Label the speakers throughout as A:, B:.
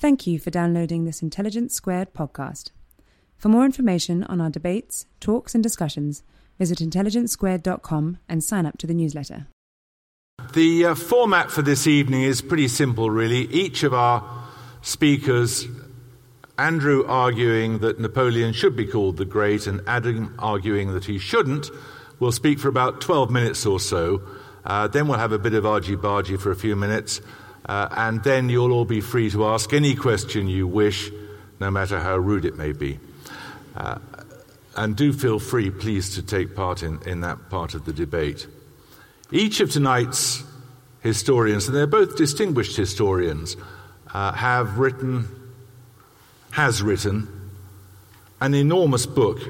A: Thank you for downloading this Intelligence Squared podcast. For more information on our debates, talks, and discussions, visit intelligencesquared.com and sign up to the newsletter.
B: The uh, format for this evening is pretty simple, really. Each of our speakers, Andrew arguing that Napoleon should be called the Great, and Adam arguing that he shouldn't, will speak for about 12 minutes or so. Uh, then we'll have a bit of argy bargy for a few minutes. Uh, and then you'll all be free to ask any question you wish, no matter how rude it may be. Uh, and do feel free, please, to take part in, in that part of the debate. Each of tonight's historians, and they're both distinguished historians, uh, have written, has written, an enormous book.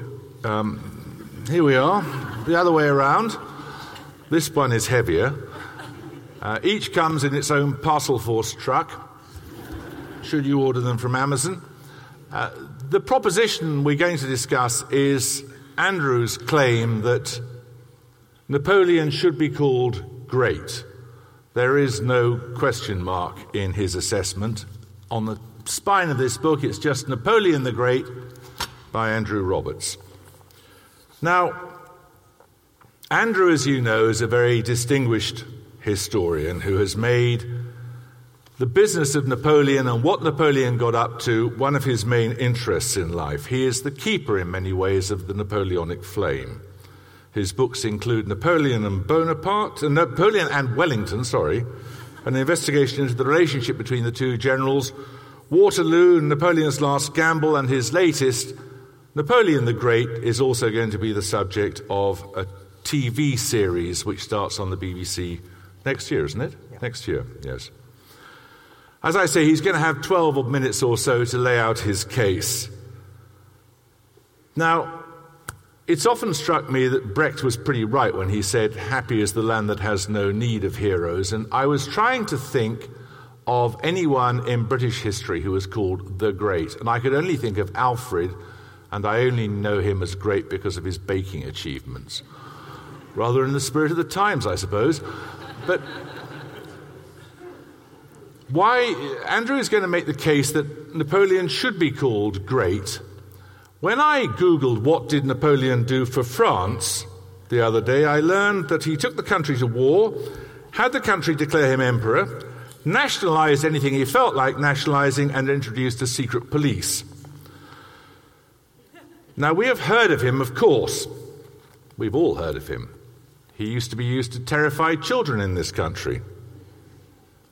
B: Um, here we are, the other way around. This one is heavier. Uh, each comes in its own Parcelforce truck, should you order them from Amazon. Uh, the proposition we're going to discuss is Andrew's claim that Napoleon should be called great. There is no question mark in his assessment. On the spine of this book, it's just Napoleon the Great by Andrew Roberts. Now, Andrew, as you know, is a very distinguished historian who has made the business of Napoleon and what Napoleon got up to one of his main interests in life. He is the keeper, in many ways, of the Napoleonic flame. His books include Napoleon and Bonaparte, uh, Napoleon and Wellington, sorry, an investigation into the relationship between the two generals, Waterloo, Napoleon's last gamble, and his latest, Napoleon the Great, is also going to be the subject of a TV series which starts on the BBC Next year, isn't it? Yeah. Next year, yes. As I say, he's going to have 12 minutes or so to lay out his case. Now, it's often struck me that Brecht was pretty right when he said, Happy is the land that has no need of heroes. And I was trying to think of anyone in British history who was called the Great. And I could only think of Alfred, and I only know him as great because of his baking achievements. Rather in the spirit of the times, I suppose. But why Andrew is going to make the case that Napoleon should be called great. When I Googled what did Napoleon do for France the other day, I learned that he took the country to war, had the country declare him emperor, nationalized anything he felt like nationalizing, and introduced a secret police. Now, we have heard of him, of course. We've all heard of him. He used to be used to terrify children in this country.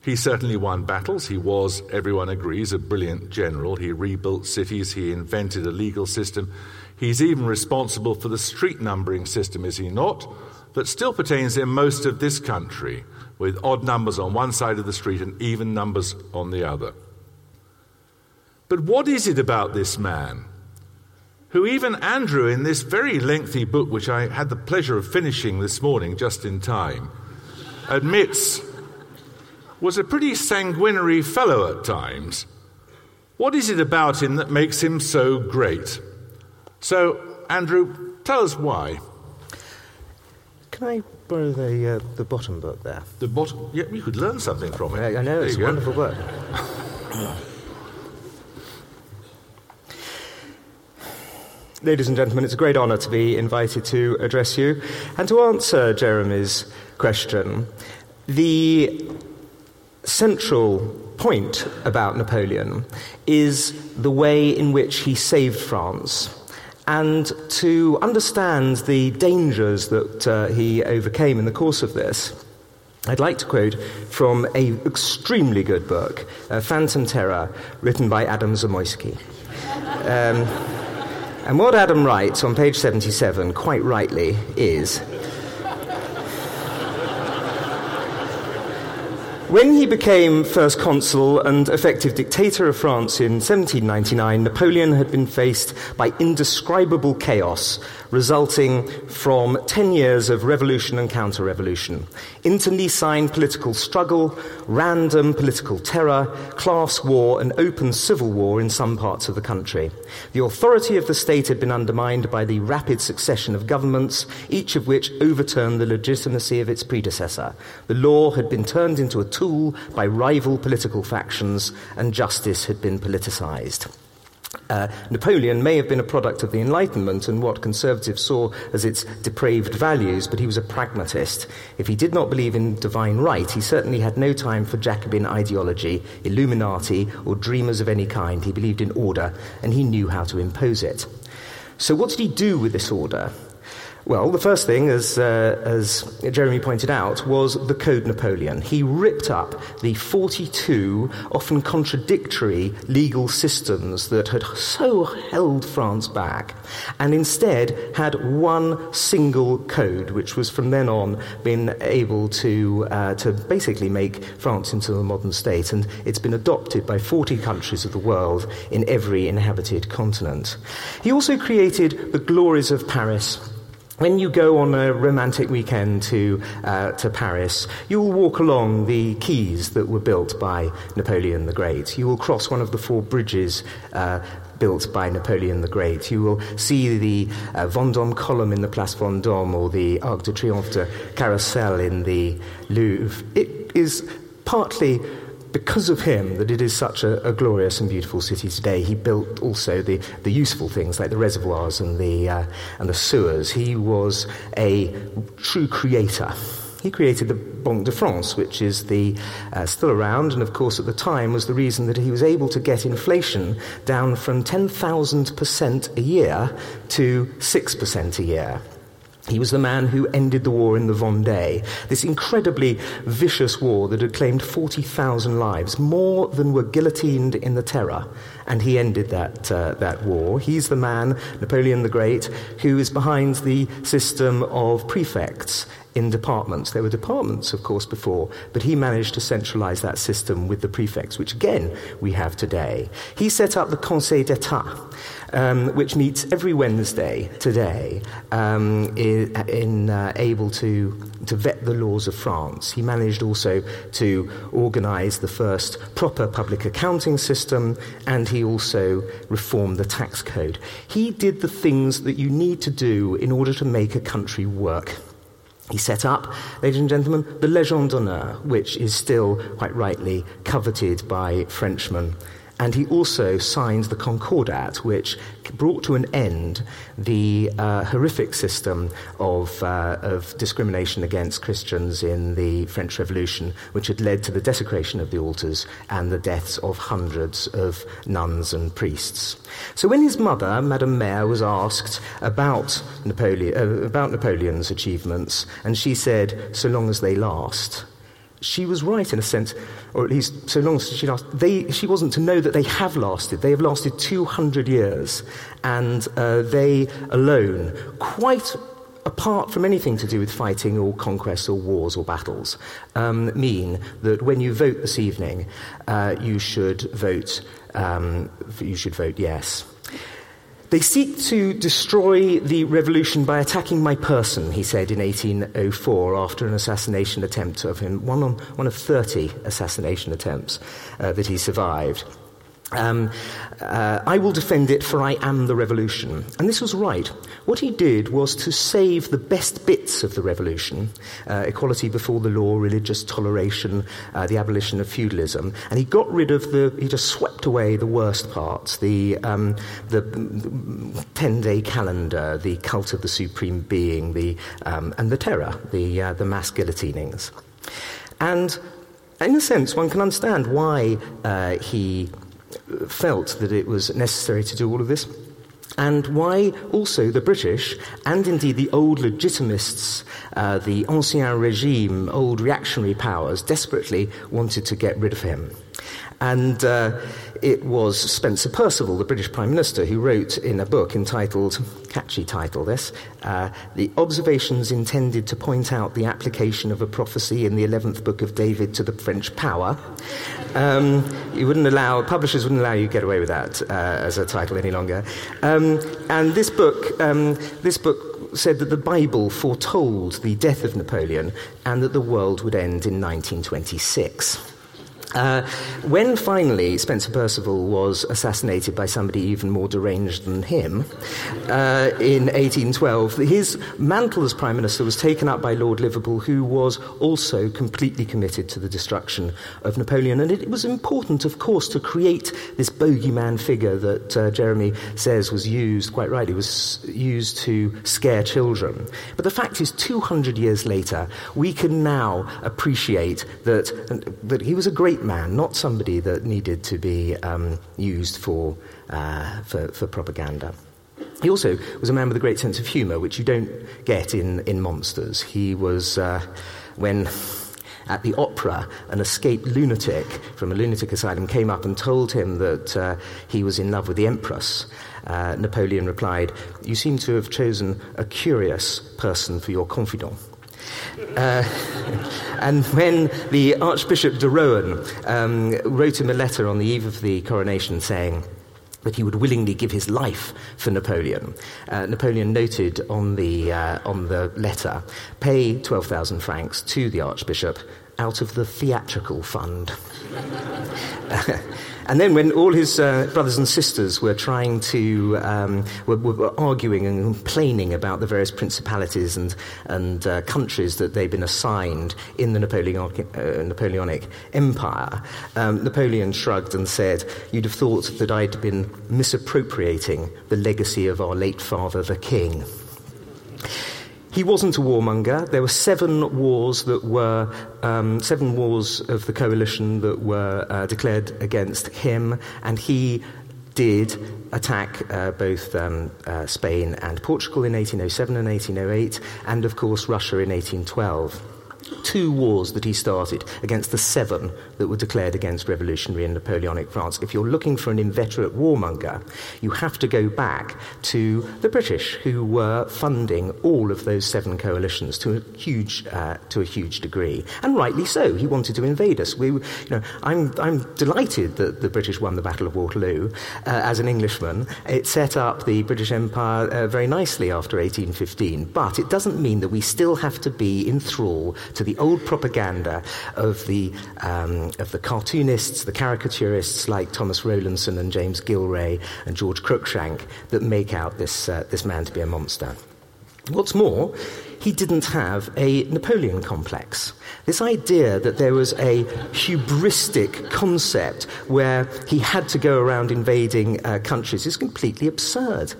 B: He certainly won battles. He was, everyone agrees, a brilliant general. He rebuilt cities. He invented a legal system. He's even responsible for the street numbering system, is he not? That still pertains in most of this country, with odd numbers on one side of the street and even numbers on the other. But what is it about this man who even Andrew, in this very lengthy book, which I had the pleasure of finishing this morning just in time, admits was a pretty sanguinary fellow at times. What is it about him that makes him so great? So, Andrew, tell us why.
C: Can I borrow the, uh, the bottom book there?
B: The bottom? Yeah, you could learn something from it.
C: I, I know, it's a wonderful book. Ladies and gentlemen, it's a great honour to be invited to address you and to answer Jeremy's question. The central point about Napoleon is the way in which he saved France. And to understand the dangers that uh, he overcame in the course of this, I'd like to quote from an extremely good book, uh, Phantom Terror, written by Adam Zamoyski. Um, and what Adam writes on page 77, quite rightly, is When he became first consul and effective dictator of France in 1799, Napoleon had been faced by indescribable chaos resulting from 10 years of revolution and counter revolution, internecine political struggle, random political terror, class war, and open civil war in some parts of the country. The authority of the state had been undermined by the rapid succession of governments, each of which overturned the legitimacy of its predecessor. The law had been turned into a tool by rival political factions, and justice had been politicized. Uh, Napoleon may have been a product of the Enlightenment and what conservatives saw as its depraved values, but he was a pragmatist. If he did not believe in divine right, he certainly had no time for Jacobin ideology, Illuminati, or dreamers of any kind. He believed in order, and he knew how to impose it. So, what did he do with this order? Well, the first thing, as, uh, as Jeremy pointed out, was the Code Napoleon. He ripped up the 42 often contradictory legal systems that had so held France back, and instead had one single code, which was from then on been able to, uh, to basically make France into a modern state. And it's been adopted by 40 countries of the world in every inhabited continent. He also created the glories of Paris when you go on a romantic weekend to, uh, to Paris, you will walk along the quays that were built by Napoleon the Great. You will cross one of the four bridges uh, built by Napoleon the Great. You will see the uh, Vendôme column in the Place Vendôme or the Arc de Triomphe de Carrousel in the Louvre. It is partly because of him that it is such a, a, glorious and beautiful city today. He built also the, the useful things like the reservoirs and the, uh, and the sewers. He was a true creator. He created the Banque de France, which is the, uh, still around, and of course at the time was the reason that he was able to get inflation down from 10,000% a year to 6% a year. He was the man who ended the war in the Vendée, this incredibly vicious war that had claimed 40,000 lives, more than were guillotined in the Terror, and he ended that, uh, that war. He's the man, Napoleon the Great, who is behind the system of prefects in departments. There were departments, of course, before, but he managed to centralize that system with the prefects, which again we have today. He set up the Conseil d'Etat, um, which meets every Wednesday today, um, in, in uh, able to, to vet the laws of France. He managed also to organize the first proper public accounting system, and he also reformed the tax code. He did the things that you need to do in order to make a country work. He set up, ladies and gentlemen, the Légion d'honneur, which is still quite rightly coveted by Frenchmen and he also signed the Concordat, which brought to an end the uh, horrific system of, uh, of discrimination against Christians in the French Revolution, which had led to the desecration of the altars and the deaths of hundreds of nuns and priests. So when his mother, Madame Mère, was asked about, Napoleon, uh, about Napoleon's achievements, and she said, so long as they last, she was right in a sense, or at least so long as she lasted. They, she wasn't to know that they have lasted. They have lasted 200 years, and uh, they alone, quite apart from anything to do with fighting or conquests or wars or battles, um, mean that when you vote this evening, uh, you should vote. Um, you should vote yes. They seek to destroy the revolution by attacking my person, he said in 1804 after an assassination attempt of him, one, on, one of 30 assassination attempts uh, that he survived. Um, uh, I will defend it, for I am the revolution. And this was right. What he did was to save the best bits of the revolution uh, equality before the law, religious toleration, uh, the abolition of feudalism. And he got rid of the, he just swept away the worst parts the, um, the 10 day calendar, the cult of the supreme being, the, um, and the terror, the, uh, the mass guillotinings. And in a sense, one can understand why uh, he felt that it was necessary to do all of this and why also the British, and indeed the old legitimists, uh, the Ancien Regime, old reactionary powers, desperately wanted to get rid of him. And uh, it was Spencer Perceval, the British Prime Minister, who wrote in a book entitled, catchy title this, uh, The Observations Intended to Point Out the Application of a Prophecy in the 11th Book of David to the French Power. Um, you wouldn't allow, publishers wouldn't allow you to get away with that uh, as a title any longer. Um, and this book, um, this book said that the Bible foretold the death of Napoleon and that the world would end in 1926. Uh, when finally Spencer Perceval was assassinated by somebody even more deranged than him uh, in 1812, his mantle as Prime Minister was taken up by Lord Liverpool, who was also completely committed to the destruction of Napoleon. And it was important, of course, to create this bogeyman figure that uh, Jeremy says was used, quite rightly, was used to scare children. But the fact is, 200 years later, we can now appreciate that, that he was a great man, not somebody that needed to be um, used for, uh, for, for propaganda. He also was a man with a great sense of humour, which you don't get in, in Monsters. He was, uh, when at the opera, an escaped lunatic from a lunatic asylum came up and told him that uh, he was in love with the Empress. Uh, Napoleon replied, You seem to have chosen a curious person for your confidant. Uh, and when the Archbishop de Rohan um, wrote him a letter on the eve of the coronation saying, that he would willingly give his life for Napoleon. Uh, Napoleon noted on the, uh, on the letter, pay 12,000 francs to the Archbishop out of the theatrical fund. And then, when all his uh, brothers and sisters were trying to, um, were, were, arguing and complaining about the various principalities and, and uh, countries that they'd been assigned in the Napoleonic, uh, Napoleonic Empire, um, Napoleon shrugged and said, You'd have thought that I'd been misappropriating the legacy of our late father, the king. He wasn't a warmonger. There were seven wars that were um, seven wars of the coalition that were uh, declared against him, and he did attack uh, both um, uh, Spain and Portugal in 1807 and 1808, and of course Russia in 1812 two wars that he started against the seven that were declared against revolutionary and Napoleonic France. If you're looking for an inveterate warmonger, you have to go back to the British, who were funding all of those seven coalitions to a huge, uh, to a huge degree, and rightly so. He wanted to invade us. We, you know, I'm, I'm delighted that the British won the Battle of Waterloo. Uh, as an Englishman, it set up the British Empire uh, very nicely after 1815, but it doesn't mean that we still have to be in thrall to the old propaganda of the, um, of the cartoonists, the caricaturists like Thomas Rowlandson and James Gillray and George Cruikshank that make out this, uh, this man to be a monster. What's more, he didn't have a Napoleon complex. This idea that there was a hubristic concept where he had to go around invading uh, countries is completely absurd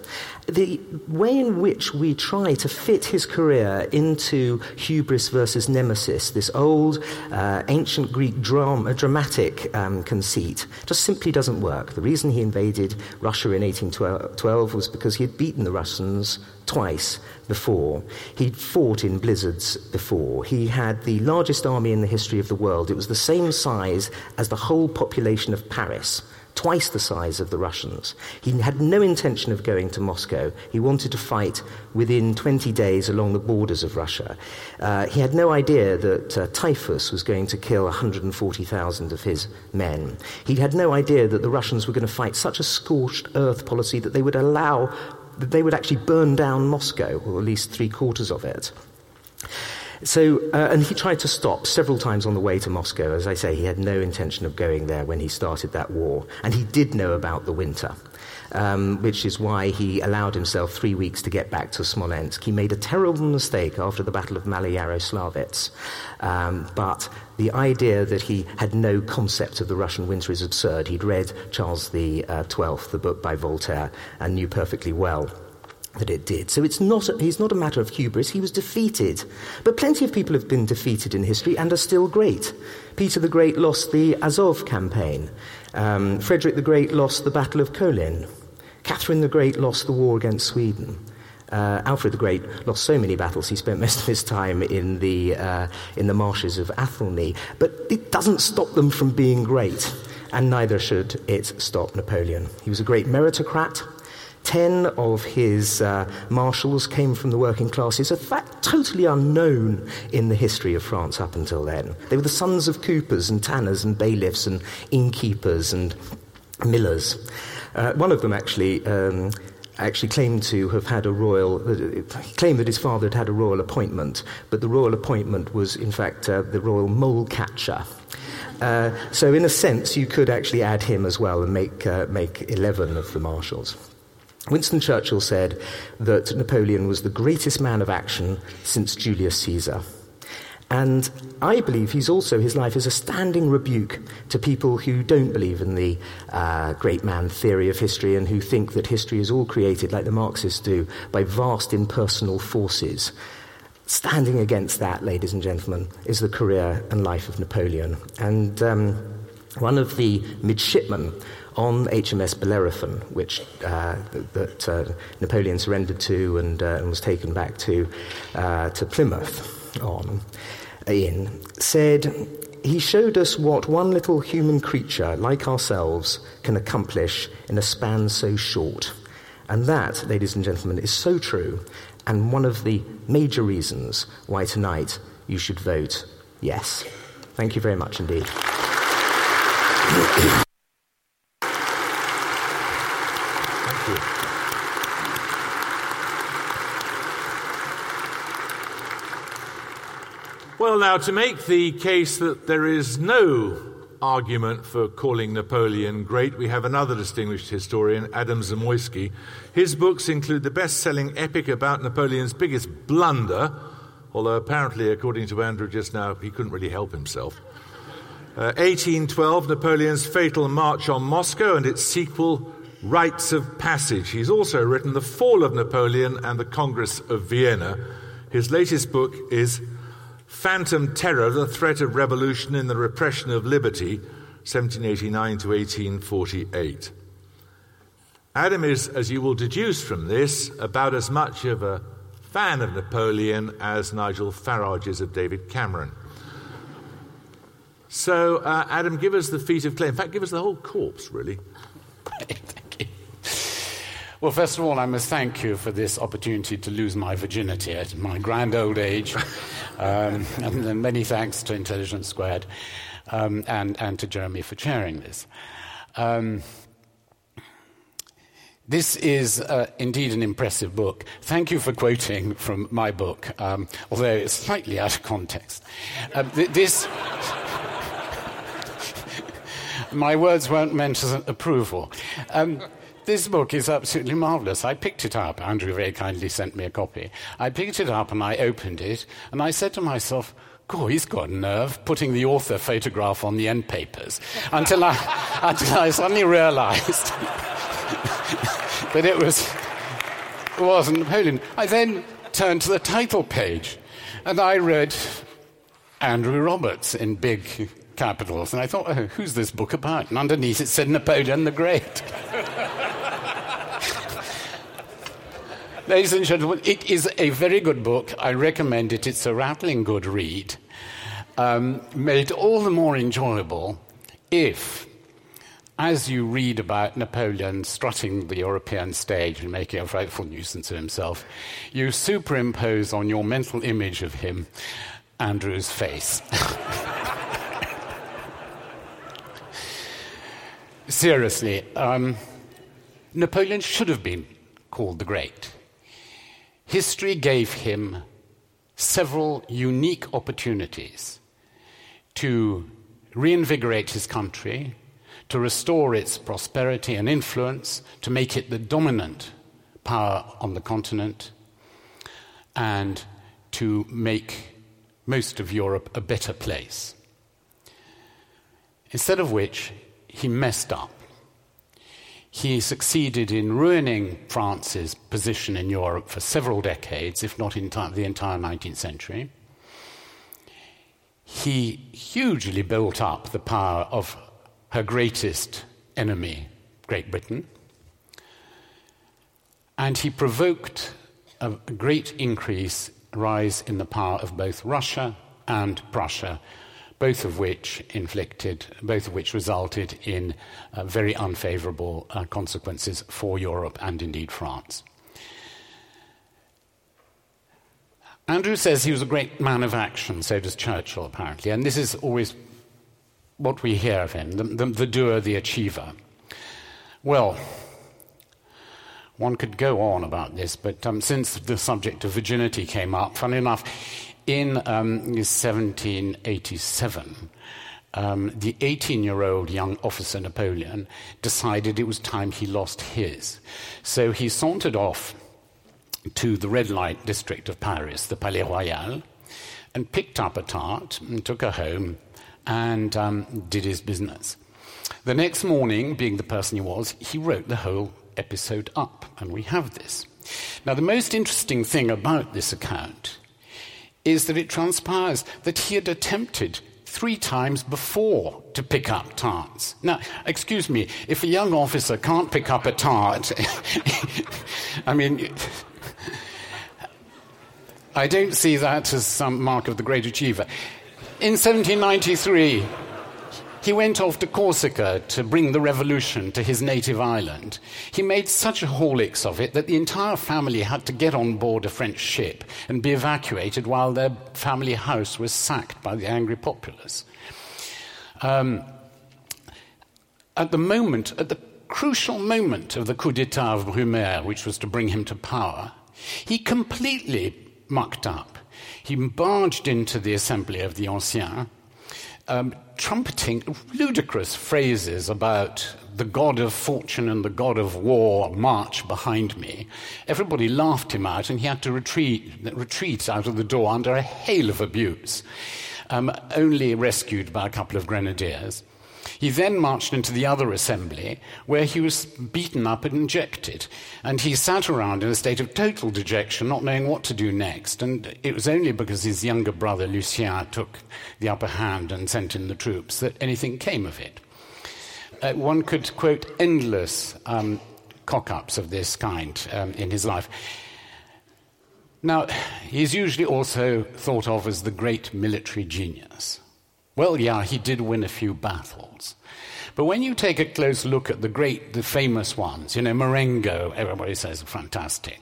C: the way in which we try to fit his career into hubris versus nemesis, this old uh, ancient Greek drama, dramatic um, conceit, just simply doesn't work. The reason he invaded Russia in 1812 was because he had beaten the Russians twice before. He'd fought in blizzards before. He had the largest army in the history of the world. It was the same size as the whole population of Paris twice the size of the Russians. He had no intention of going to Moscow. He wanted to fight within 20 days along the borders of Russia. Uh, he had no idea that uh, typhus was going to kill 140,000 of his men. He had no idea that the Russians were going to fight such a scorched earth policy that they would allow, that they would actually burn down Moscow, or at least three quarters of it. So, uh, and he tried to stop several times on the way to Moscow. As I say, he had no intention of going there when he started that war. And he did know about the winter, um, which is why he allowed himself three weeks to get back to Smolensk. He made a terrible mistake after the Battle of Maloyaroslavets. Um, but the idea that he had no concept of the Russian winter is absurd. He'd read Charles the uh, Twelfth, the book by Voltaire, and knew perfectly well that it did. So it's not he's not a matter of hubris, he was defeated. But plenty of people have been defeated in history and are still great. Peter the Great lost the Azov campaign, um, Frederick the Great lost the Battle of Kolin, Catherine the Great lost the war against Sweden. Uh, Alfred the Great lost so many battles, he spent most of his time in the, uh, in the marshes of Athelney. But it doesn't stop them from being great, and neither should it stop Napoleon. He was a great meritocrat. Ten of his uh, marshals came from the working classes, a fact totally unknown in the history of France up until then. They were the sons of coopers and tanners and bailiffs and innkeepers and millers. Uh, one of them actually um, actually claimed to have had a royal, uh, claimed that his father had had a royal appointment, but the royal appointment was, in fact, uh, the royal mole catcher. Uh, so, in a sense, you could actually add him as well and make, uh, make 11 of the marshals. Winston Churchill said that Napoleon was the greatest man of action since Julius Caesar. And I believe he's also, his life is a standing rebuke to people who don't believe in the uh, great man theory of history and who think that history is all created, like the Marxists do, by vast impersonal forces. Standing against that, ladies and gentlemen, is the career and life of Napoleon. And um, one of the midshipmen on HMS Bellerophon, which uh, that uh, Napoleon surrendered to and, uh, and, was taken back to, uh, to Plymouth on, in, said, He showed us what one little human creature like ourselves can accomplish in a span so short. And that, ladies and gentlemen, is so true, and one of the major reasons why tonight you should vote yes. Thank you very much indeed.
B: Well, now, to make the case that there is no argument for calling Napoleon great, we have another distinguished historian, Adam Zamoyski. His books include the best selling epic about Napoleon's biggest blunder, although apparently, according to Andrew just now, he couldn't really help himself. Uh, 1812, Napoleon's fatal march on Moscow and its sequel, Rites of Passage. He's also written The Fall of Napoleon and the Congress of Vienna. His latest book is Phantom Terror, the threat of revolution in the repression of liberty, 1789 to 1848. Adam is, as you will deduce from this, about as much of a fan of Napoleon as Nigel Farage is of David Cameron. So, uh, Adam, give us the feet of clay. In fact, give us the whole corpse, really.
D: Well, first of all, I must thank you for this opportunity to lose my virginity at my grand old age. Um, and, and, many thanks to Intelligence Squared um, and, and to Jeremy for chairing this. Um, this is uh, indeed an impressive book. Thank you for quoting from my book, um, although it's slightly out of context. Uh, th- this. my words weren't meant as approval. Um, this book is absolutely marvelous. I picked it up. Andrew very kindly sent me a copy. I picked it up and I opened it, and I said to myself, God, he's got nerve putting the author photograph on the end papers until I, until I suddenly realized that it, was, it Napoleon. I then turned to the title page and I read Andrew Roberts in big capitals. And I thought, oh, who's this book about? And underneath it said Napoleon the Great. Ladies and gentlemen, it is a very good book. I recommend it. It's a rattling good read. Um, made all the more enjoyable if, as you read about Napoleon strutting the European stage and making a frightful nuisance of himself, you superimpose on your mental image of him Andrew's face. Seriously, um, Napoleon should have been called the Great. History gave him several unique opportunities to reinvigorate his country, to restore its prosperity and influence, to make it the dominant power on the continent, and to make most of Europe a better place. Instead of which, he messed up. He succeeded in ruining France's position in Europe for several decades, if not in the entire 19th century. He hugely built up the power of her greatest enemy, Great Britain, and he provoked a great increase, rise in the power of both Russia and Prussia, both of which inflicted, both of which resulted in uh, very unfavorable uh, consequences for Europe and indeed France. Andrew says he was a great man of action, so does Churchill, apparently, and this is always what we hear of him the, the, the doer, the achiever. Well, one could go on about this, but um, since the subject of virginity came up, funny enough, in um, 1787, um, the 18 year old young officer Napoleon decided it was time he lost his. So he sauntered off to the red light district of Paris, the Palais Royal, and picked up a tart and took her home and um, did his business. The next morning, being the person he was, he wrote the whole episode up, and we have this. Now, the most interesting thing about this account is that it transpires that he had attempted three times before to pick up tarts. Now, excuse me, if a young officer can't pick up a tart, I mean, I don't see that as some mark of the great achiever. In 1793, he went off to Corsica to bring the revolution to his native island. He made such a horlicks of it that the entire family had to get on board a French ship and be evacuated while their family house was sacked by the angry populace. Um, at the moment, at the crucial moment of the coup d'etat of Brumaire, which was to bring him to power, he completely mucked up. He barged into the assembly of the Anciens um, trumpeting ludicrous phrases about the god of fortune and the god of war march behind me. Everybody laughed him out, and he had to retreat, retreat out of the door under a hail of abuse, um, only rescued by a couple of grenadiers. He then marched into the other assembly, where he was beaten up and injected. And he sat around in a state of total dejection, not knowing what to do next. And it was only because his younger brother, Lucien, took the upper hand and sent in the troops that anything came of it. Uh, one could quote endless um, cock ups of this kind um, in his life. Now, he's usually also thought of as the great military genius. Well, yeah, he did win a few battles. But when you take a close look at the great, the famous ones, you know, Marengo, everybody says fantastic.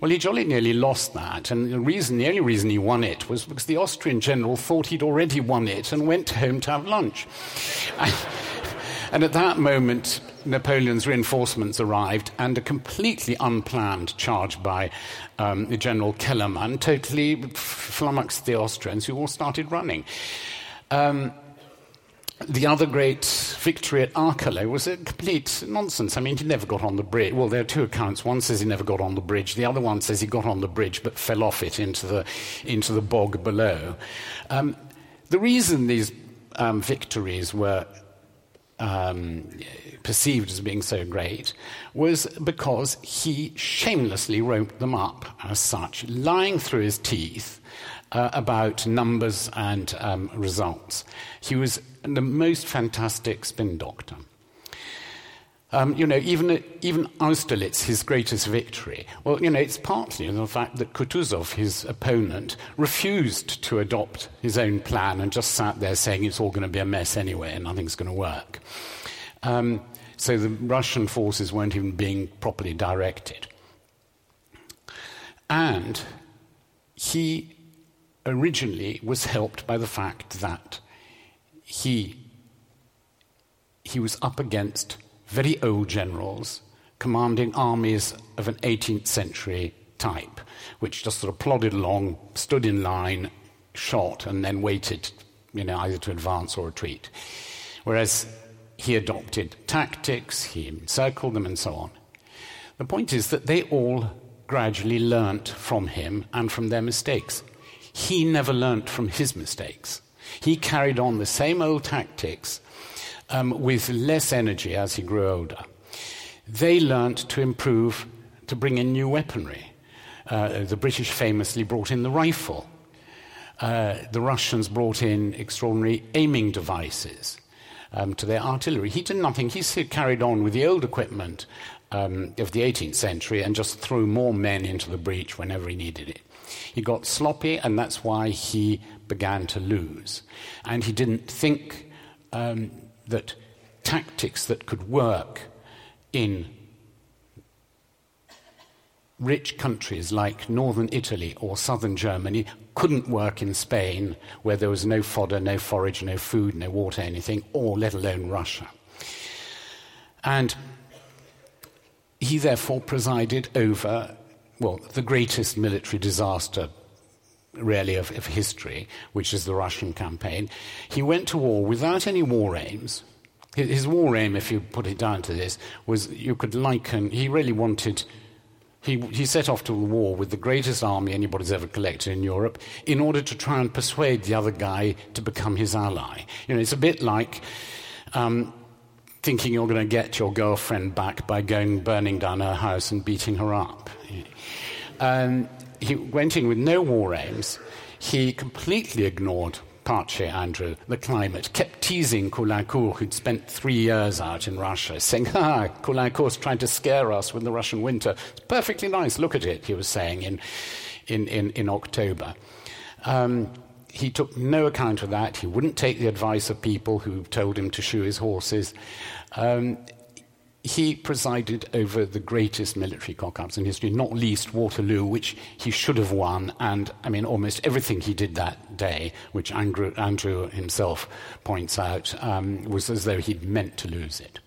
D: Well, he jolly nearly lost that, and the reason, the only reason he won it was because the Austrian general thought he'd already won it and went home to have lunch. and at that moment, Napoleon's reinforcements arrived, and a completely unplanned charge by um, General Kellermann totally flummoxed the Austrians, who all started running. Um, the other great victory at Arcole was a complete nonsense. I mean, he never got on the bridge. Well, there are two accounts. One says he never got on the bridge. The other one says he got on the bridge but fell off it into the, into the bog below. Um, the reason these um, victories were um, perceived as being so great was because he shamelessly wrote them up as such, lying through his teeth uh, about numbers and um, results. He was the most fantastic spin doctor. Um, you know, even, even Austerlitz, his greatest victory, well, you know, it's partly the fact that Kutuzov, his opponent, refused to adopt his own plan and just sat there saying it's all going to be a mess anyway and nothing's going to work. Um, so the Russian forces weren't even being properly directed. And he originally was helped by the fact that he, he was up against very old generals commanding armies of an 18th century type, which just sort of plodded along, stood in line, shot, and then waited, you know, either to advance or retreat. Whereas he adopted tactics, he encircled them, and so on. The point is that they all gradually learnt from him and from their mistakes. He never learnt from his mistakes. He carried on the same old tactics um, with less energy as he grew older. they learnt to improve, to bring in new weaponry. Uh, the British famously brought in the rifle. Uh, the Russians brought in extraordinary aiming devices um, to their artillery. He did nothing. He carried on with the old equipment um, of the 18th century and just threw more men into the breach whenever he needed it. He got sloppy, and that's why he began to lose. And he didn't think um, that tactics that could work in rich countries like northern Italy or southern Germany couldn't work in Spain, where there was no fodder, no forage, no food, no water, anything, or let alone Russia. And he therefore presided over, well, the greatest military disaster really of, of, history, which is the Russian campaign. He went to war without any war aims. His, war aim, if you put it down to this, was you could liken, he really wanted, he, he set off to the war with the greatest army anybody's ever collected in Europe in order to try and persuade the other guy to become his ally. You know, it's a bit like um, thinking you're going to get your girlfriend back by going burning down her house and beating her up. Um, he went in with no war aims. He completely ignored Pace Andrew, the climate, kept teasing Caulaincourt, who'd spent three years out in Russia, saying, Ah, Caulaincourt's trying to scare us with the Russian winter. It's perfectly nice, look at it, he was saying in, in, in, in October. Um, he took no account of that. He wouldn't take the advice of people who told him to shoe his horses. Um, he presided over the greatest military cock-ups in history, not least Waterloo, which he should have won, and I mean almost everything he did that day, which Andrew, Andrew himself points out, um, was as though he'd meant to lose it.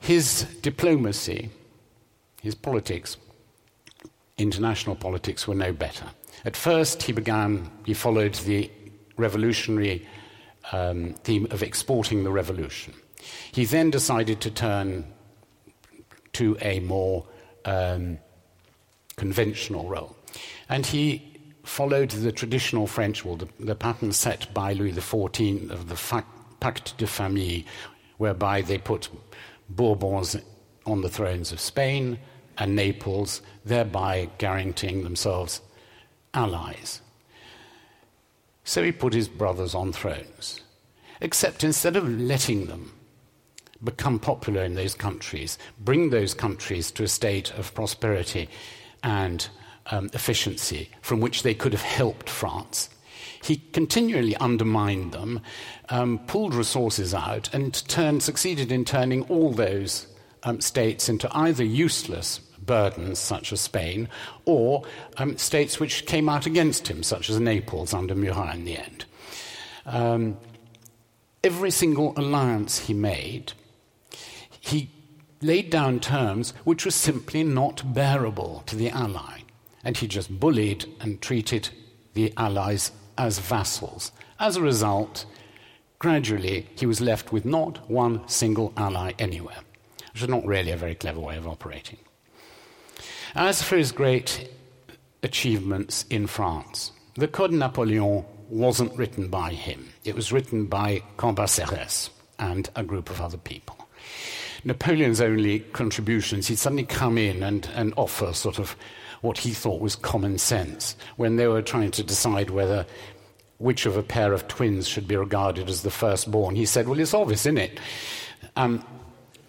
D: His diplomacy, his politics, international politics, were no better. At first, he began, he followed the revolutionary um, theme of exporting the revolution. He then decided to turn to a more um, conventional role. And he followed the traditional French rule, the, the pattern set by Louis XIV of the Pacte de Famille, whereby they put Bourbons on the thrones of Spain and Naples, thereby guaranteeing themselves allies. So he put his brothers on thrones. Except instead of letting them become popular in those countries, bring those countries to a state of prosperity and um, efficiency from which they could have helped France. He continually undermined them, um, pulled resources out, and turned, succeeded in turning all those um, states into either useless burdens, such as Spain, or um, states which came out against him, such as Naples under Murat in the end. Um, every single alliance he made he laid down terms which were simply not bearable to the ally. And he just bullied and treated the allies as vassals. As a result, gradually he was left with not one single ally anywhere, which is not really a very clever way of operating. As for his great achievements in France, the Code Napoleon wasn't written by him. It was written by Cambacérès and a group of other people. Napoleon's only contributions, he'd suddenly come in and, and offer sort of what he thought was common sense when they were trying to decide whether which of a pair of twins should be regarded as the firstborn. He said, Well, it's obvious, isn't it? Um,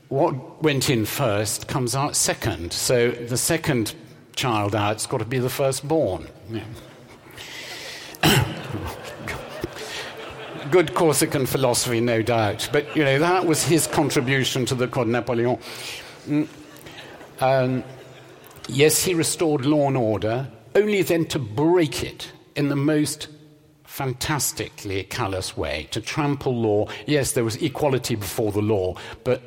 D: what went in first comes out second. So the second child out's got to be the firstborn. Yeah. Good Corsican philosophy, no doubt. But, you know, that was his contribution to the Code Napoleon. Mm. Um, yes, he restored law and order, only then to break it in the most fantastically callous way, to trample law. Yes, there was equality before the law, but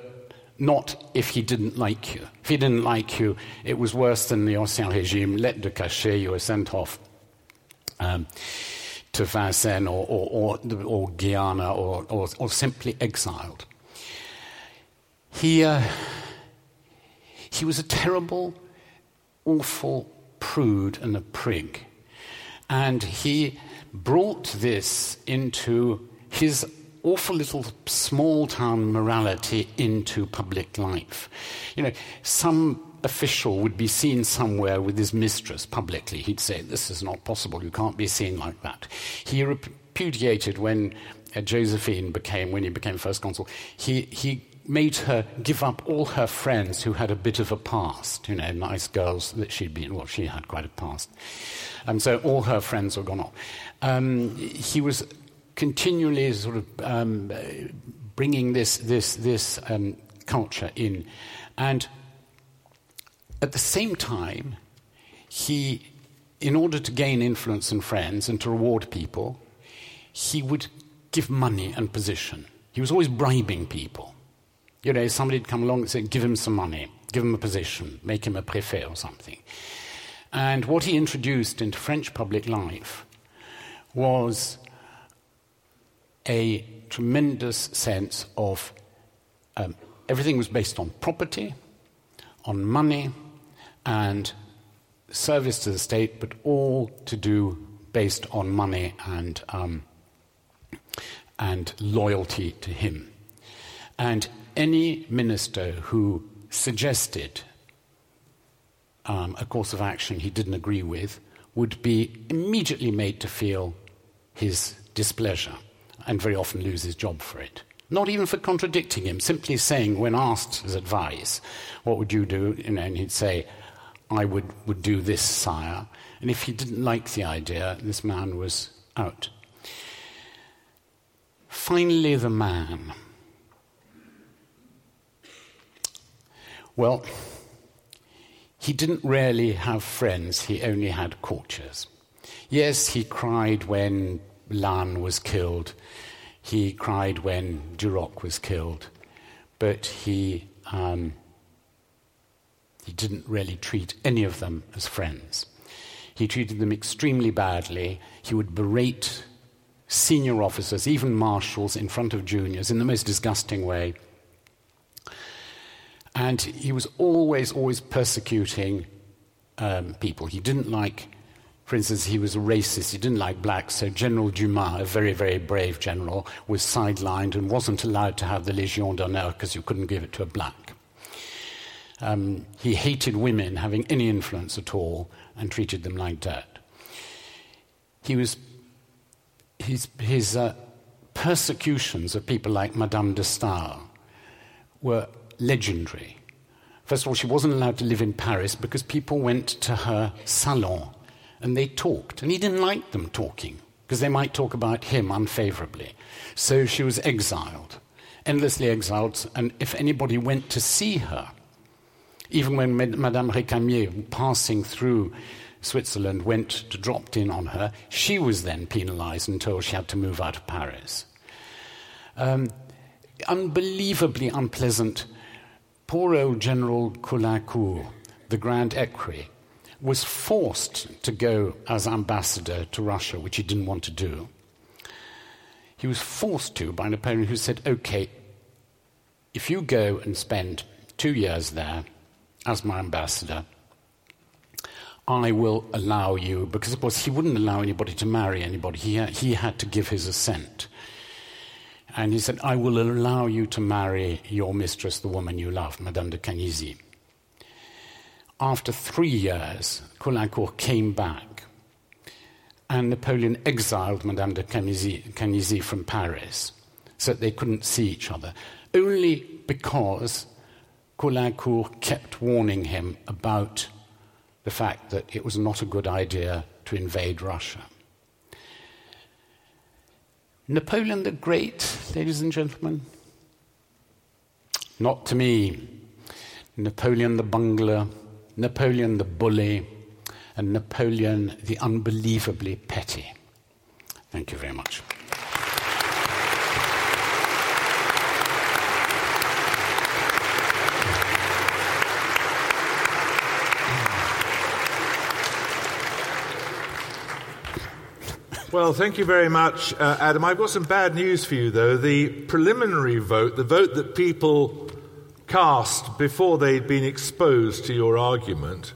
D: not if he didn't like you. If he didn't like you, it was worse than the Ancien Regime. Lettre de cachet, you were sent off. Um, to Vincennes or, or, or, or Guyana or, or, or, simply exiled. He, uh, he was a terrible, awful prude and a prig. And he brought this into his awful little small town morality into public life. You know, some official would be seen somewhere with his mistress publicly. He'd say, This is not possible, you can't be seen like that. He repudiated when uh, Josephine became, when he became first consul, he, he made her give up all her friends who had a bit of a past, you know, nice girls that she'd been, well, she had quite a past. And so all her friends were gone off. Um, he was continually sort of um, bringing this, this, this um, culture in. And at the same time, he, in order to gain influence and friends and to reward people, he would give money and position. He was always bribing people. You know, somebody'd come along and say, give him some money, give him a position, make him a prefet or something. And what he introduced into French public life was a tremendous sense of um, everything was based on property, on money, and service to the state, but all to do based on money and, um, and loyalty to him. And any minister who suggested um, a course of action he didn't agree with would be immediately made to feel his displeasure and very often lose his job for it. Not even for contradicting him, simply saying, when asked his advice, what would you do? You know, and he'd say, I would, would do this, sire. And if he didn't like the idea, this man was out. Finally, the man. Well, he didn't really have friends, he only had courtiers. Yes, he cried when Lannes was killed, he cried when Duroc was killed, but he um, he didn't really treat any of them as friends. He treated them extremely badly. He would berate senior officers, even marshals, in front of juniors in the most disgusting way. And he was always, always persecuting um, people. He didn't like, for instance, he was a racist. He didn't like blacks. So General Dumas, a very, very brave general, was sidelined and wasn't allowed to have the Légion d'honneur because you couldn't give it to a black. Um, he hated women having any influence at all and treated them like dirt. He was, his, his uh, persecutions of people like Madame de Stael were legendary. First of all, she wasn't allowed to live in Paris because people went to her salon and they talked, and he didn't like them talking because they might talk about him unfavorably. So she was exiled, endlessly exiled, and if anybody went to see her, even when Madame Récamier, passing through Switzerland, went to dropped in on her, she was then penalized and told she had to move out of Paris. Um, unbelievably unpleasant. Poor old General Caulaincourt, the Grand Equerry, was forced to go as ambassador to Russia, which he didn't want to do. He was forced to by Napoleon, who said, okay, if you go and spend two years there, as my ambassador, I will allow you, because of course he wouldn't allow anybody to marry anybody. He, he had to give his assent. And he said, I will allow you to marry your mistress, the woman you love, Madame de Canisy. After three years, Caulaincourt came back, and Napoleon exiled Madame de Canisy from Paris so that they couldn't see each other, only because Caulaincourt kept warning him about the fact that it was not a good idea to invade Russia. Napoleon the Great, ladies and gentlemen? Not to me. Napoleon the bungler, Napoleon the bully, and Napoleon the unbelievably petty. Thank you very much.
B: Well, thank you very much, uh, Adam. I've got some bad news for you, though. The preliminary vote, the vote that people cast before they'd been exposed to your argument,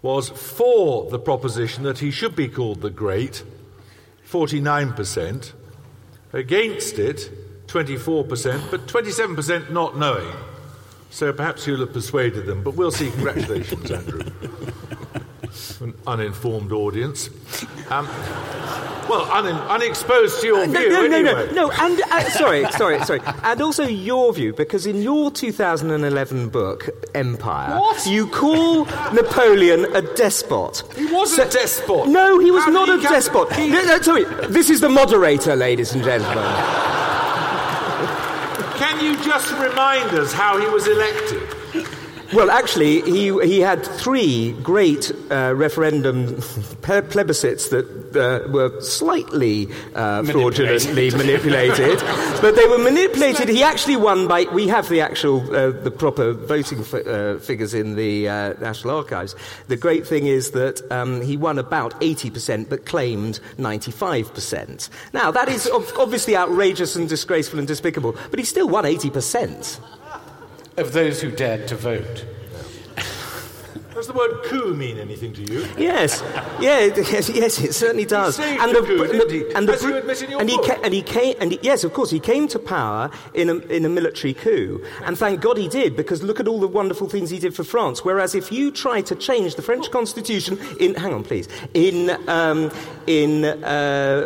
B: was for the proposition that he should be called the Great, 49%. Against it, 24%, but 27% not knowing. So perhaps you'll have persuaded them, but we'll see. Congratulations, Andrew. An uninformed audience. Um, well, un- unexposed to your
C: no,
B: view,
C: no, no,
B: anyway.
C: no, no, and uh, sorry, sorry, sorry, and also your view, because in your 2011 book, Empire,
B: What?
C: you call Napoleon a despot.
B: He wasn't a despot.
C: No, he was
B: How
C: not
B: did
C: a despot.
B: he-
C: No, no, sorry, this is the moderator, ladies and gentlemen.
B: Can you just remind us how he was elected?
C: Well, actually, he, he had three great uh, referendum ple- plebiscites that uh, were slightly uh, fraudulently manipulated, but they were manipulated. He actually won by. We have the actual, uh, the proper voting f- uh, figures in the uh, National Archives. The great thing is that um, he won about 80%, but claimed 95%. Now, that is ob- obviously outrageous and disgraceful and despicable, but he still won 80%.
D: Of those who dared to vote.
B: Does the word coup mean anything to you?
C: Yes, yeah, it- yes, yes, it certainly does.
B: saved the coup, he?
C: and the
B: As you admit in your
C: and he ca- and he came, and he, yes, of course, he came to power in a, in a military coup, and thank God he did, because look at all the wonderful things he did for France. Whereas if you try to change the French Constitution in, hang on, please, in um, in uh,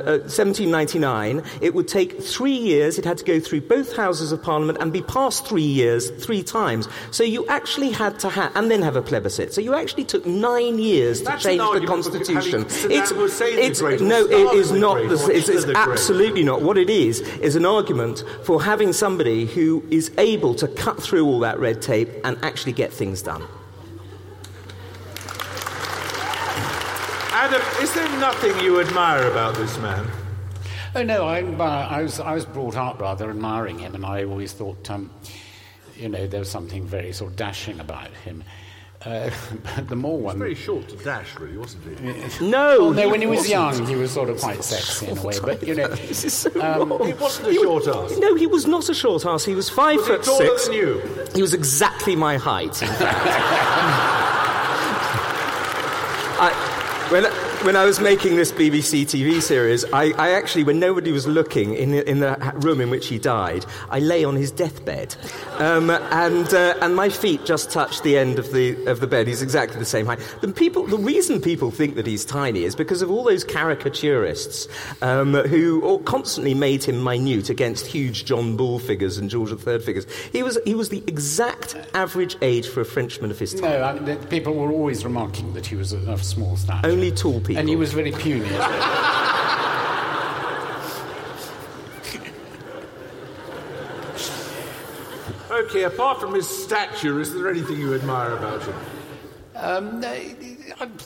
C: uh, 1799, it would take three years. It had to go through both houses of Parliament and be passed three years, three times. So you actually had to have, and then have a plebiscite. So you actually took nine years to
B: That's an
C: change the constitution.
B: having Saddam Hussein the
C: it's no, it
B: Stalin
C: is
B: the
C: not. The- it's, it's
B: the Great.
C: absolutely not. What it is is an argument for having somebody who is able to cut through all that red tape and actually get things done.
B: Adam, is there nothing you admire about this man?
D: Oh no, I, I was I was brought up rather admiring him, and I always thought, um, you know, there was something very sort of dashing about him. Uh, but the more one,
B: Very short to dash, really, wasn't he?
C: No,
D: Oh, no, when he was
C: wasn't.
D: young, he was sort of quite sexy in a way. But you know,
C: This is so
D: Um,
C: wrong.
B: He wasn't a short ass.
C: No, he was not a short ass. He was five
B: Was he
C: foot
B: taller
C: six.
B: than you?
C: He was exactly my height. in fact. I, when, when I was making this BBC TV series, I, I actually, when nobody was looking in, the- in the room in which he died, I lay on his deathbed. Um, and, uh, and my feet just touched the end of the, of the bed. He's exactly the same height. The, people, the reason people think that he's tiny is because of all those caricaturists um, who constantly made him minute against huge John Bull figures and George III figures. He was, he was the exact average age for a Frenchman of his time.
D: no, I mean, people were always remarking that he was of small stature.
C: Only tall people.
D: and he was very puny.
B: Okay, apart from his stature, is there anything you admire about him?
D: Um, I'm-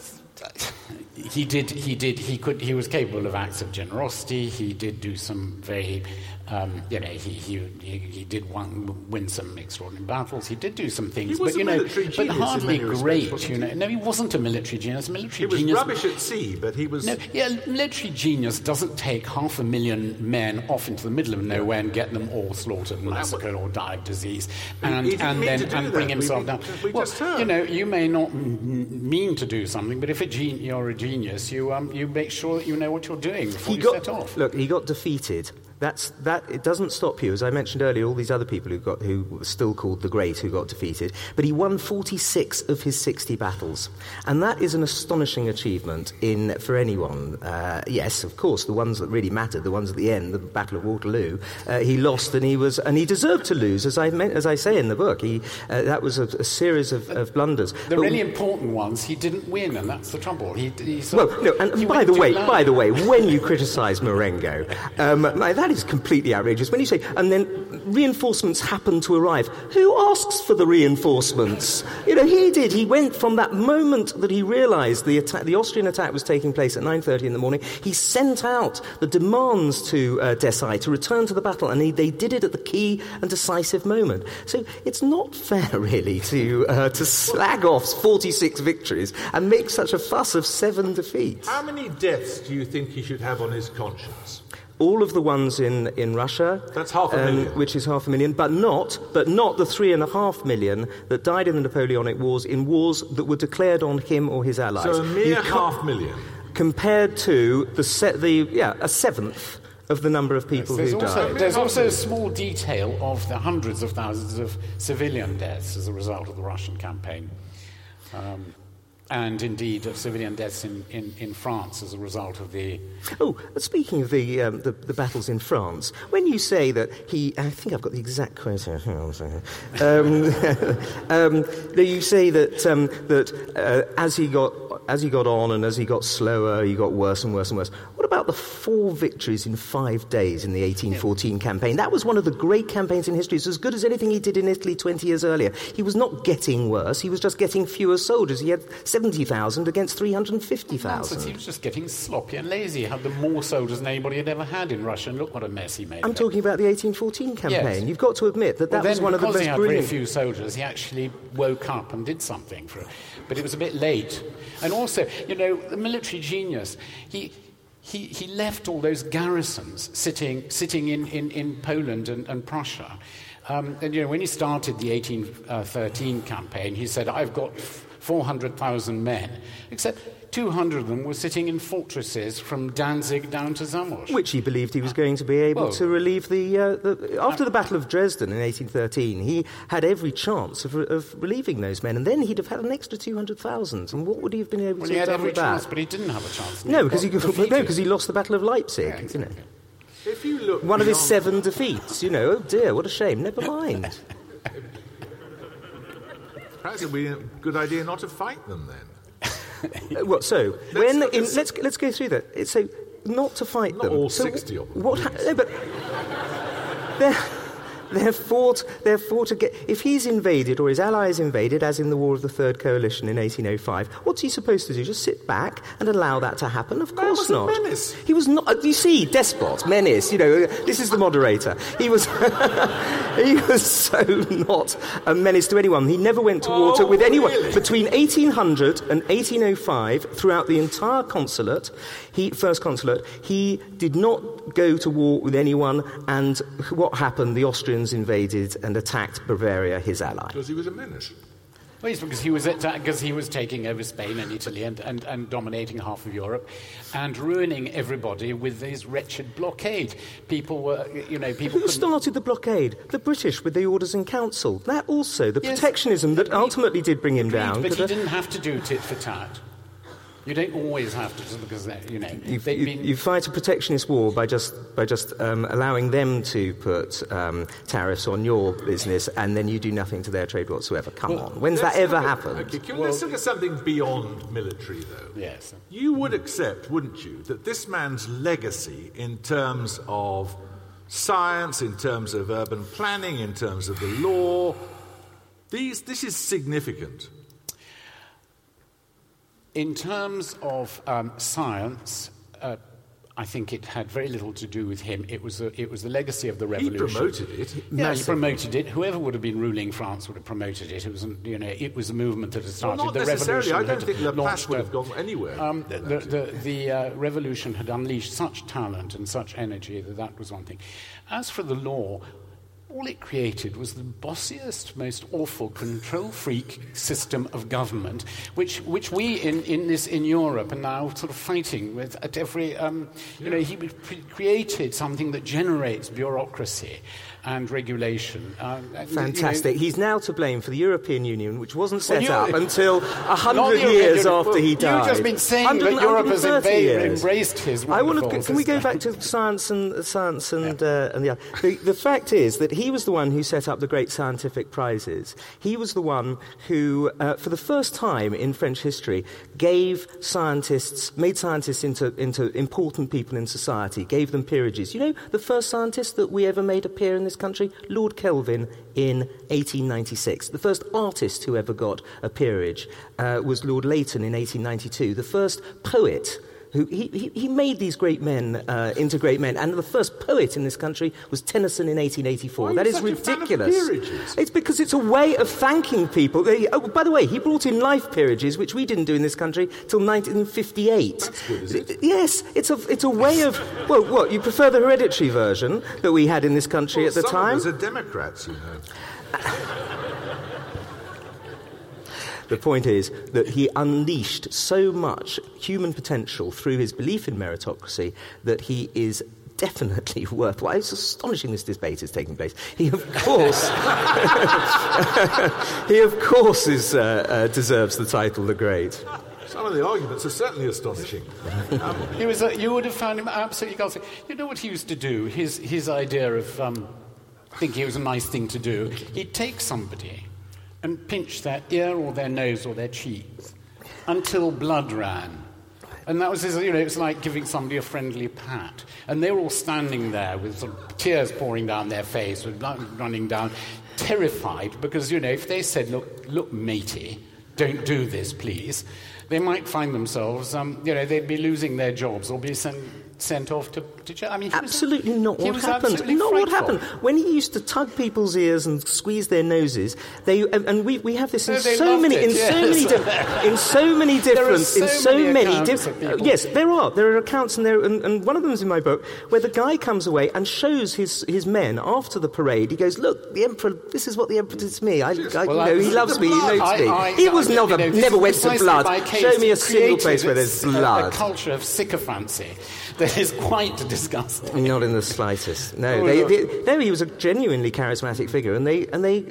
D: he did. He did. He could. He was capable of acts of generosity. He did do some very, um, you know, he he, he, he did one, win some extraordinary battles. He did do some things,
B: He was
D: but
B: a
D: you know, but hardly
B: many respects,
D: great. You know, no, he wasn't a military genius. Military
B: He was
D: genius.
B: rubbish at sea, but he was.
D: No, yeah, military genius doesn't take half a million men off into the middle of nowhere and get them all slaughtered, massacred, or die of disease, and, and then and bring
B: that. We-
D: himself
B: we-
D: down.
B: we
D: well, you know, you may not m- mean to do something, but if a gen- you're a genius, you um, you make sure that you know what you're doing before
C: he
D: you
C: got
D: set off.
C: look. He got defeated. That's that. It doesn't stop you, as I mentioned earlier. All these other people who got who were still called the Great who got defeated, but he won 46 of his 60 battles, and that is an astonishing achievement in for anyone. Uh, yes, of course, the ones that really mattered, the ones at the end, the Battle of Waterloo, uh, he lost, and he was and he deserved to lose, as I meant, as I say in the book. He uh, that was a, a series of, of blunders.
D: The
C: But-
D: really important ones he didn't win, and that's the trouble. He, he
C: well, no, and, by the way, by the way, when you criticise Marengo, um, now, that is completely outrageous. When you say, and then reinforcements happen to arrive, who asks for the reinforcements? You know, he did. He went from that moment that he realised the attack, the Austrian attack was taking place at 9:30 in the morning. He sent out the demands to uh, Desaix to return to the battle, and he, they did it at the key and decisive moment. So it's not fair, really, to uh, to slag off 46 victories and make such a fuss of seven defeats.
B: How many deaths do you think he should have on his conscience?
C: All of the ones in, in Russia. um,
B: That's half a million.
C: Which is half a million, but not, but not the three and a half million that died in the Napoleonic Wars in wars that were declared on him or his allies.
B: So a mere
C: can't-
B: half million.
C: Compared to the, se- the yeah, a seventh of the number of people
D: there's
C: who
D: also,
C: died.
D: There's also a small detail of the hundreds of thousands of civilian deaths as a result of the Russian campaign. Um, and indeed of civilian deaths in, in, in France as a result of the.
C: Oh, speaking of the, um, the, the battles in France, when you say that he, I think I've got the exact quote here. Hang on a second. Um, um, you say that um, that uh, as he got as he got on and as he got slower, he got worse and worse and worse. What about the four victories in five days in the 1814 campaign? That was one of the great campaigns in history. It's as good as anything he did in Italy 20 years earlier. He was not getting worse; he was just getting fewer soldiers. He had 70,000 against 350,000.
D: He was just getting sloppy and lazy. He had the more soldiers than anybody had ever had in Russia, and look what a mess he made.
C: I'm talking about the 1814 campaign.
D: Yes.
C: You've got to admit that that
D: Well, then,
C: was one of the most
D: he had
C: brilliant.
D: very few soldiers, he actually woke up and did something for it. But it was a bit late. And also, you know, the military genius, he, he, he left all those garrisons sitting, sitting in, in, in Poland and, and Prussia. Um, and, you know, when he started the 1813 campaign, he said, I've got 400,000 men, except 200 of them were sitting in fortresses from Danzig down to Zamość.
C: Which he believed he was going to be able
D: Well-
C: to relieve the, uh, the. After the Battle of Dresden in 1813, he had every chance of, of relieving those men, and then he'd have had an extra 200,000. And what would he have been able
D: Well,
C: to do?
D: Well, he
C: have
D: had every
C: with that?
D: chance, but he didn't have a chance.
C: no, because he,
D: got
C: no, because he lost the Battle of Leipzig.
D: Yeah,
C: you
D: exactly.
C: know.
B: If you look
C: One of his
B: beyond-
C: seven defeats, you know. Oh dear, what a shame. Never mind.
B: Perhaps it would be a good idea not to fight them then.
C: What? So when in, let's let's go through that. So not to fight
B: Not
C: them.
B: all
C: so
B: 60 of them,
C: What? Ha- no, but fought. They're fought again. If he's invaded or his allies invaded, as in the War of the Third Coalition in 1805, what's he supposed to do? Just sit back and allow that to happen? Of course
B: was
C: not.
B: menace.
C: He was not. You see, despot, menace. You know, this is the moderator. He was. he was so not a menace to anyone. He never went to war
B: Oh,
C: with anyone.
B: really?
C: Between 1800 and 1805, throughout the entire consulate, he, first consulate, he did not go to war with anyone. And what happened? The Austrians invaded and attacked Bavaria, his ally.
B: Because he was a menace.
D: Well, it's because he was at, because he was taking over Spain and Italy and, and, and dominating half of Europe, and ruining everybody with his wretched blockade. People were, you know, people.
C: Who started the blockade? The British with the Orders in Council. That also, the
D: Yes,
C: protectionism that
D: agreed.
C: ultimately did bring him
D: Agreed,
C: down.
D: but he didn't have to do tit for tat. You don't always have to, just because they, you know
C: You,
D: they've
C: you,
D: been.
C: you fight a protectionist war by just by just um, allowing them to put um, tariffs on your business, and then you do nothing to their trade whatsoever. Come on, when's that ever
B: at-
C: happened?
B: Okay, can we- let's look at something beyond military, though.
D: yes.
B: You would accept, wouldn't you, that this man's legacy in terms of science, in terms of urban planning, in terms of the law, these, this is significant.
D: In terms of um, science, uh, I think it had very little to do with him. It was, a, it was the legacy of the revolution.
B: He promoted it.
D: Yeah, he promoted it. Whoever would have been ruling France would have promoted it. It was, you know, it was a movement that had
B: Well,
D: started.
B: not
D: the
B: necessarily. I don't think Laplace would have gone anywhere.
D: Um,
B: with
D: the the, the uh, revolution had unleashed such talent and such energy that that was one thing. As for the law, all it created was the bossiest, most awful control freak system of government, which, which we in, in, this, in Europe are now sort of fighting with at every. Um, you know, he created something that generates bureaucracy and regulation. Um, and, you know,
C: Fantastic. He's now to blame for the European Union, which wasn't set
D: Well, you-
C: up until a hundred years
D: European-
C: after he died.
D: You've just been saying
C: 100
D: that Europe has
C: 130
D: embraced his
C: I want to. Can we go back to science and science and uh, and the the fact is that he was the one who set up the great scientific prizes. He was the one who, uh, for the first time in French history, gave scientists, made scientists into into important people in society, gave them peerages. You know, the first scientist that we ever made appear in this country, Lord Kelvin, in 1896. The first artist who ever got a peerage uh, was Lord Leighton in 1892. The first poet who he, he, he made these great men uh, into great men, and the first poet in this country was Tennyson in 1884.
B: Why are
C: that
B: you a fan of
C: ridiculous. It's because it's a way of thanking people. Oh, by the way, he brought in life peerages, which we didn't do in this country till 1958.
B: That's good, is it?
C: Yes, it's a, it's a way of. Well, what, you prefer the hereditary version that we had in this country
B: Well,
C: at the
B: some
C: time?
B: of us are Democrats, you know.
C: The point is that he unleashed so much human potential through his belief in meritocracy that he is definitely worthwhile. It's astonishing this debate is taking place. He, of course, he, of course, is, uh, uh, deserves the title The Great.
B: Some of the arguments are certainly astonishing.
D: Um, he was, uh, you would have found him absolutely guilty. You know what he used to do? His, his idea of um, thinking it was a nice thing to do. He'd take somebody and pinch their ear or their nose or their cheeks until blood ran. And that was you know, it's like giving somebody a friendly pat. And they were all standing there with sort of tears pouring down their face, with blood running down, terrified because, you know, if they said, look, look, matey, don't do this, please, they might find themselves, um, you know, they'd be losing their jobs or be sent sent off to, to jail. I mean,
C: absolutely
D: was,
C: not what happened. Not
D: frightful.
C: what happened. When he used to tug people's ears and squeeze their noses, they and we, we have this in
D: no,
C: so many
D: it,
C: in
D: yes.
C: so many di- in so many different
D: so
C: in so
D: many,
C: many different. Yes, there are there are accounts and there and, and one of them is in my book where the guy comes away and shows his his men after the parade. He goes, "Look, the emperor. This is what the emperor did to me. I, I well, you know, he loves me. He knows
D: I,
C: me.
D: I,
C: he was never never went to blood. Show me a single place where there's blood.
D: A, a culture of sycophancy that is quite disgusting.
C: Not in the slightest. No, oh, they, they, no, he was a genuinely charismatic figure, and they and they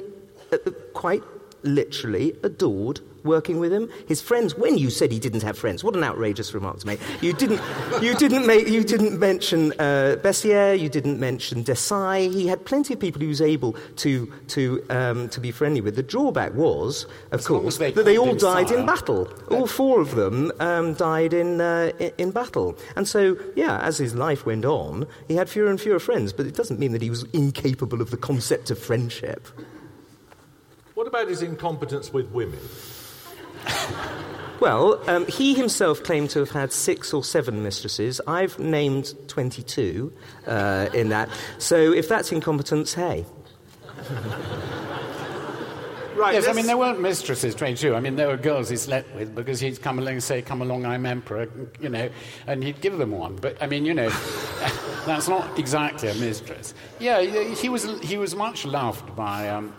C: uh, quite literally adored working with him. His friends, when you said he didn't have friends, what an outrageous remark to make. You didn't, you didn't, make, you didn't mention uh, Bessières, you didn't mention Desaix. He had plenty of people he was able to, to, um, to be friendly with. The drawback was, of
D: as
C: course,
D: they
C: that they all died in battle. All four of them um, died in, uh, in, in battle. And so, yeah, as his life went on, he had fewer and fewer friends, but it doesn't mean that he was incapable of the concept of friendship.
B: What about his incompetence with women?
C: Well, um, he himself claimed to have had six or seven mistresses. I've named 22 uh, in that. So if that's incompetence, hey.
B: Right,
D: yes, I mean, there weren't mistresses, 22. I mean, there were girls he slept with because he'd come along and say, Come along, I'm emperor, you know, and he'd give them one. But, I mean, you know, that's not exactly a mistress. Yeah, he was, he was much loved by. Um,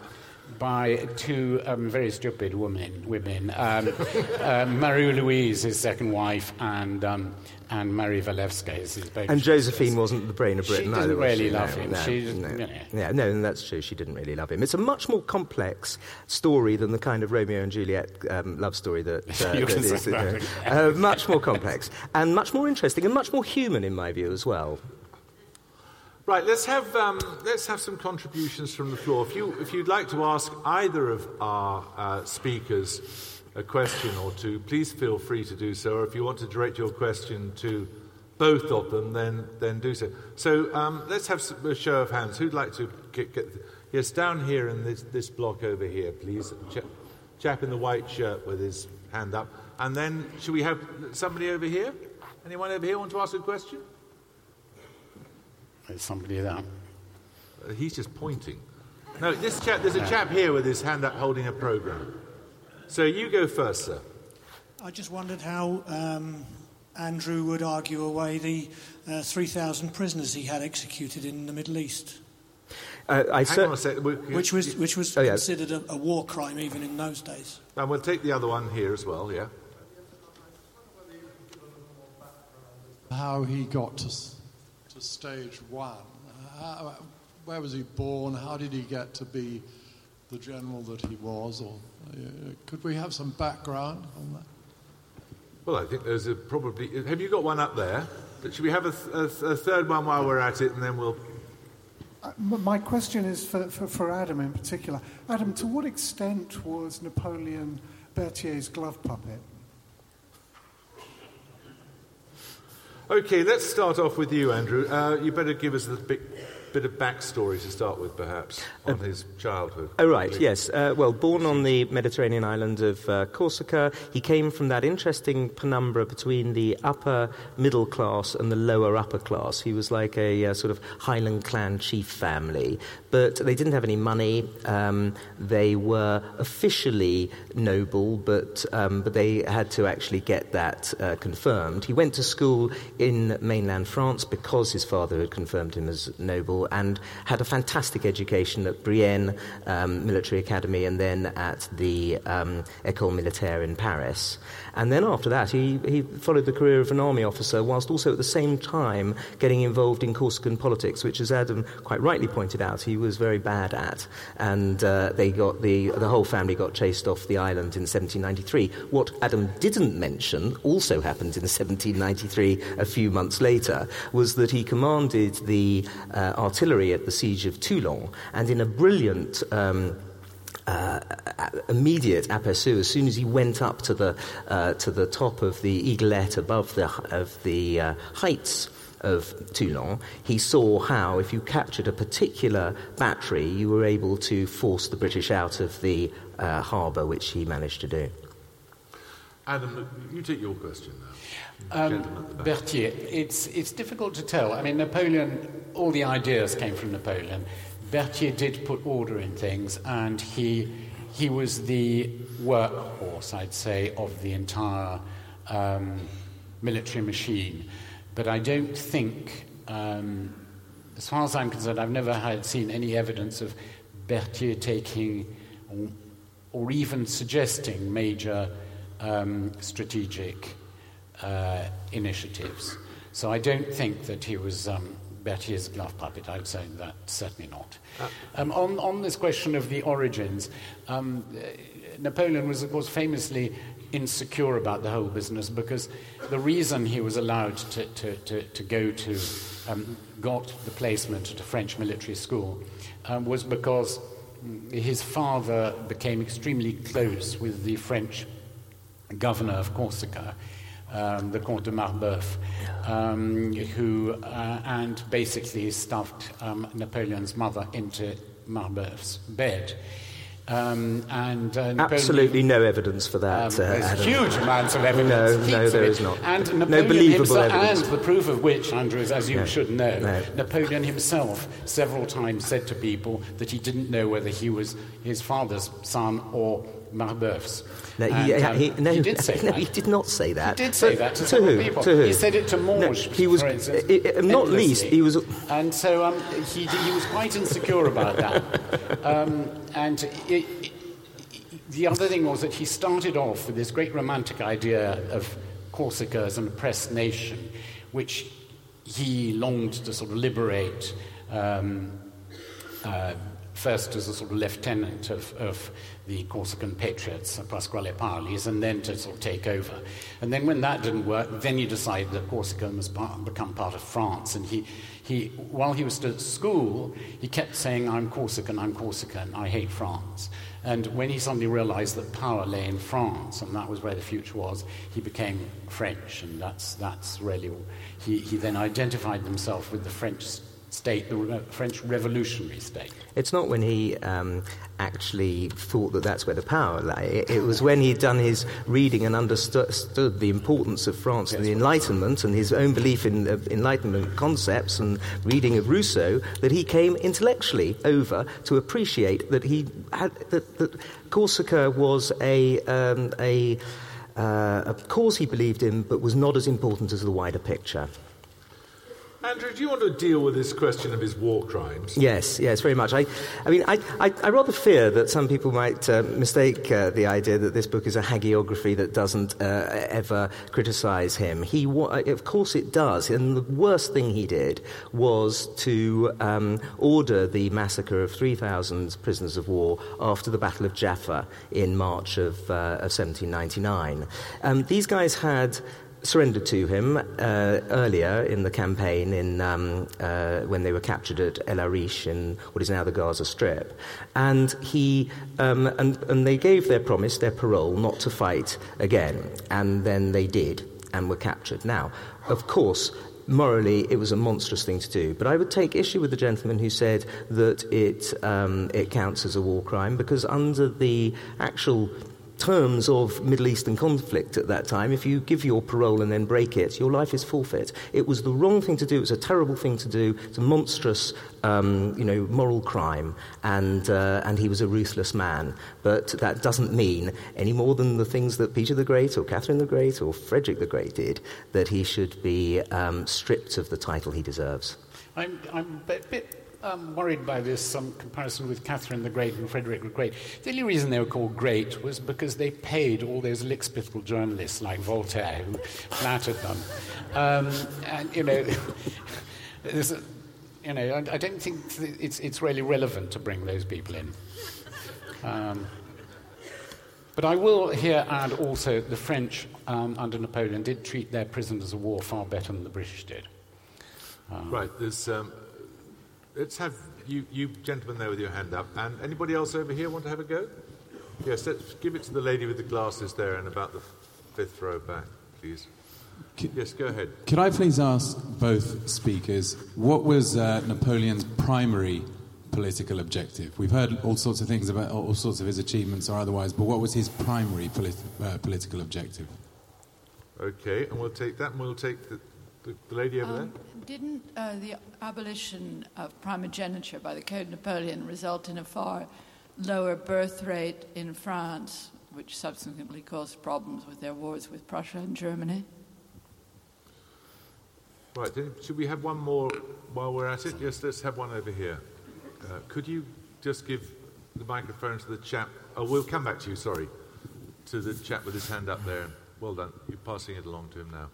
D: by two um, very stupid women, women um, uh, Marie Louise, his second wife, and, um, and Marie Walewska, his baby.
C: And Josephine wasn't the brain of Britain
D: she didn't
C: either,
D: really
C: she?
D: love
C: no,
D: him.
C: No,
D: she,
C: no,
D: you know.
C: yeah, no, that's true. She didn't really love him. It's a much more complex story than the kind of Romeo and Juliet um, love story that, uh, that is,
D: that.
C: uh, much more complex and much more interesting and much more human in my view as well.
B: Right, let's have, um, let's have some contributions from the floor. If, you, if you'd like to ask either of our uh, speakers a question or two, please feel free to do so. Or if you want to direct your question to both of them, then, then do so. So um, let's have a show of hands. Who'd like to get, get yes, down here in this, this block over here, please. Ch- chap in the white shirt with his hand up. And then, should we have somebody over here? Anyone over here want to ask a question?
D: There's somebody there.
B: Uh, he's just pointing. No, this chap, there's a chap here with his hand up holding a program. So you go first, sir.
E: I just wondered how um, Andrew would argue away the uh, 3,000 prisoners he had executed in the Middle East.
C: Uh, I
B: Hang
C: cer-
B: on a sec.
E: Which was, which was
C: Oh, yeah.
E: considered a, a war crime even in those days.
B: And we'll take the other one here as well, yeah.
F: how he got to, s- to stage one. How, where was he born? How did he get to be the general that he was? Or uh, could we have some background on that?
B: Well, I think there's a probably. Have you got one up there? But should we have a, th- a, th- a third one while we're at it, and then we'll.
G: Uh, My question is for, for, for Adam in particular. Adam, to what extent was Napoleon Berthier's glove puppet?
B: Okay, let's start off with you, Andrew. Uh, you better give us a bit, bit of backstory to start with, perhaps, on his childhood.
C: Oh, right, yes. Uh, well, born on the Mediterranean island of uh, Corsica, he came from that interesting penumbra between the upper middle class and the lower upper class. He was like a uh, sort of Highland clan chief family, but they didn't have any money. Um, they were officially noble, but, um, but they had to actually get that uh, confirmed. He went to school in mainland France because his father had confirmed him as noble Constable and had a fantastic education at Brienne um, Military Academy and then at the um, École Militaire in Paris. And then after that, he, he followed the career of an army officer, whilst also at the same time getting involved in Corsican politics, which, as Adam quite rightly pointed out, he was very bad at. And uh, they got the, the whole family got chased off the island in 1793. What Adam didn't mention also happened in 1793 a few months later was that he commanded the uh, artillery at the siege of Toulon, and in a brilliant um, uh, immediate aperçu as soon as he went up to the, uh, to the top of the eaglet above the, of the uh, heights of Toulon, he saw how, if you captured a particular battery, you were able to force the British out of the uh, harbour, which he managed to do.
B: Adam, you take your question now.
D: Um, Berthier, it's, it's difficult to tell. I mean, Napoleon, all the ideas came from Napoleon. Berthier did put order in things, and he, he was the workhorse, I'd say, of the entire um, military machine. But I don't think, um, as far as I'm concerned, I've never had seen any evidence of Berthier taking or, or even suggesting major um, strategic uh, initiatives. So I don't think that he was um, Berthier's glove puppet. I would say that certainly not. Um, on, on this question of the origins, um, Napoleon was, was famously insecure about the whole business because the reason he was allowed to, to, to, to go to, um, got the placement at a French military school, um, was because his father became extremely close with the French governor of Corsica. Um, the Comte de Marbeuf, um, who uh, and basically stuffed um, Napoleon's mother into Marbeuf's bed. Um, and uh,
C: absolutely no evidence for that.
D: Um, uh, there's huge amounts of evidence.
C: No, no, there is not.
D: And
C: no
D: Napoleon
C: believable
D: himself,
C: evidence.
D: And the proof of which, Andrew, as you
C: No.
D: should know,
C: No.
D: Napoleon himself several times said to people that he didn't know whether he was his father's son or Marbeuf's.
C: No, he,
D: And, um,
C: he, no,
D: he did say
C: no,
D: that.
C: he did not say that.
D: He did say that to,
C: to who?
D: people.
C: To who?
D: He said it to
C: No, he was,
D: for instance.
C: i- i- not least, he was.
D: And so um, he, he was quite insecure about that. Um, and it, it- the other thing was that he started off with this great romantic idea of Corsica as an oppressed nation, which he longed to sort of liberate. Um, uh, first as a sort of lieutenant of, of the Corsican patriots, uh, Pasquale Paoli, and then to sort of take over. And then when that didn't work, then he decided that Corsica must part, become part of France. And he, he, while he was still at school, he kept saying, I'm Corsican, I'm Corsican, I hate France. And when he suddenly realized that power lay in France, and that was where the future was, he became French. And that's, that's really, he, he then identified himself with the French state, the French revolutionary state.
C: It's not when he um, actually thought that that's where the power lay. It, it was when he'd done his reading and understood the importance of France and the Enlightenment and his own belief in uh, Enlightenment concepts and reading of Rousseau that he came intellectually over to appreciate that he had that, that Corsica was a um, a, uh, a cause he believed in, but was not as important as the wider picture.
B: Andrew, do you want to deal with this question of his war crimes?
C: Yes, yes, very much. I, I mean, I, I, I rather fear that some people might uh, mistake uh, the idea that this book is a hagiography that doesn't uh, ever criticize him. He, of course, it does. And the worst thing he did was to um, order the massacre of 3,000 prisoners of war after the Battle of Jaffa in March of, uh, of 1799. Um, these guys had surrendered to him uh, earlier in the campaign in, um, uh, when they were captured at El Arish in what is now the Gaza Strip. And, he, um, and, and they gave their promise, their parole, not to fight again. And then they did and were captured. Now, of course, morally it was a monstrous thing to do. But I would take issue with the gentleman who said that it, um, it counts as a war crime because under the actual terms of Middle Eastern conflict at that time, if you give your parole and then break it, your life is forfeit. It was the wrong thing to do. It was a terrible thing to do. It's a monstrous, um, you know, moral crime, and uh, and he was a ruthless man. But that doesn't mean any more than the things that Peter the Great or Catherine the Great or Frederick the Great did that he should be um, stripped of the title he deserves.
D: I'm, I'm a bit um, worried by this um, comparison with Catherine the Great and Frederick the Great. The only reason they were called great was because they paid all those lickspittle journalists like Voltaire who flattered them. Um, and, you know, you know, I, I, don't think it's, it's really relevant to bring those people in. Um, but I will here add also the French um, under Napoleon did treat their prisoners of war far better than the British did.
B: Um, right, there's um, let's have you, you gentlemen there with your hand up. And anybody else over here want to have a go? Yes, let's give it to the lady with the glasses there and about the fifth row back, please. yes, go ahead.
H: Could I please ask both speakers what was uh, Napoleon's primary political objective? We've heard all sorts of things about all sorts of his achievements or otherwise, but what was his primary politi- uh, political objective?
B: Okay, and we'll take that and we'll take the, the, the lady over um, there.
I: Didn't uh, the abolition of primogeniture by the Code Napoleon result in a far lower birth rate in France, which subsequently caused problems with their wars with Prussia and Germany?
B: Right, should we have one more while we're at it? Yes, let's have one over here. Uh, could you just give the microphone to the chap? Oh, we'll come back to you, sorry. To the chap with his hand up there. Well done. You're passing it along to him now.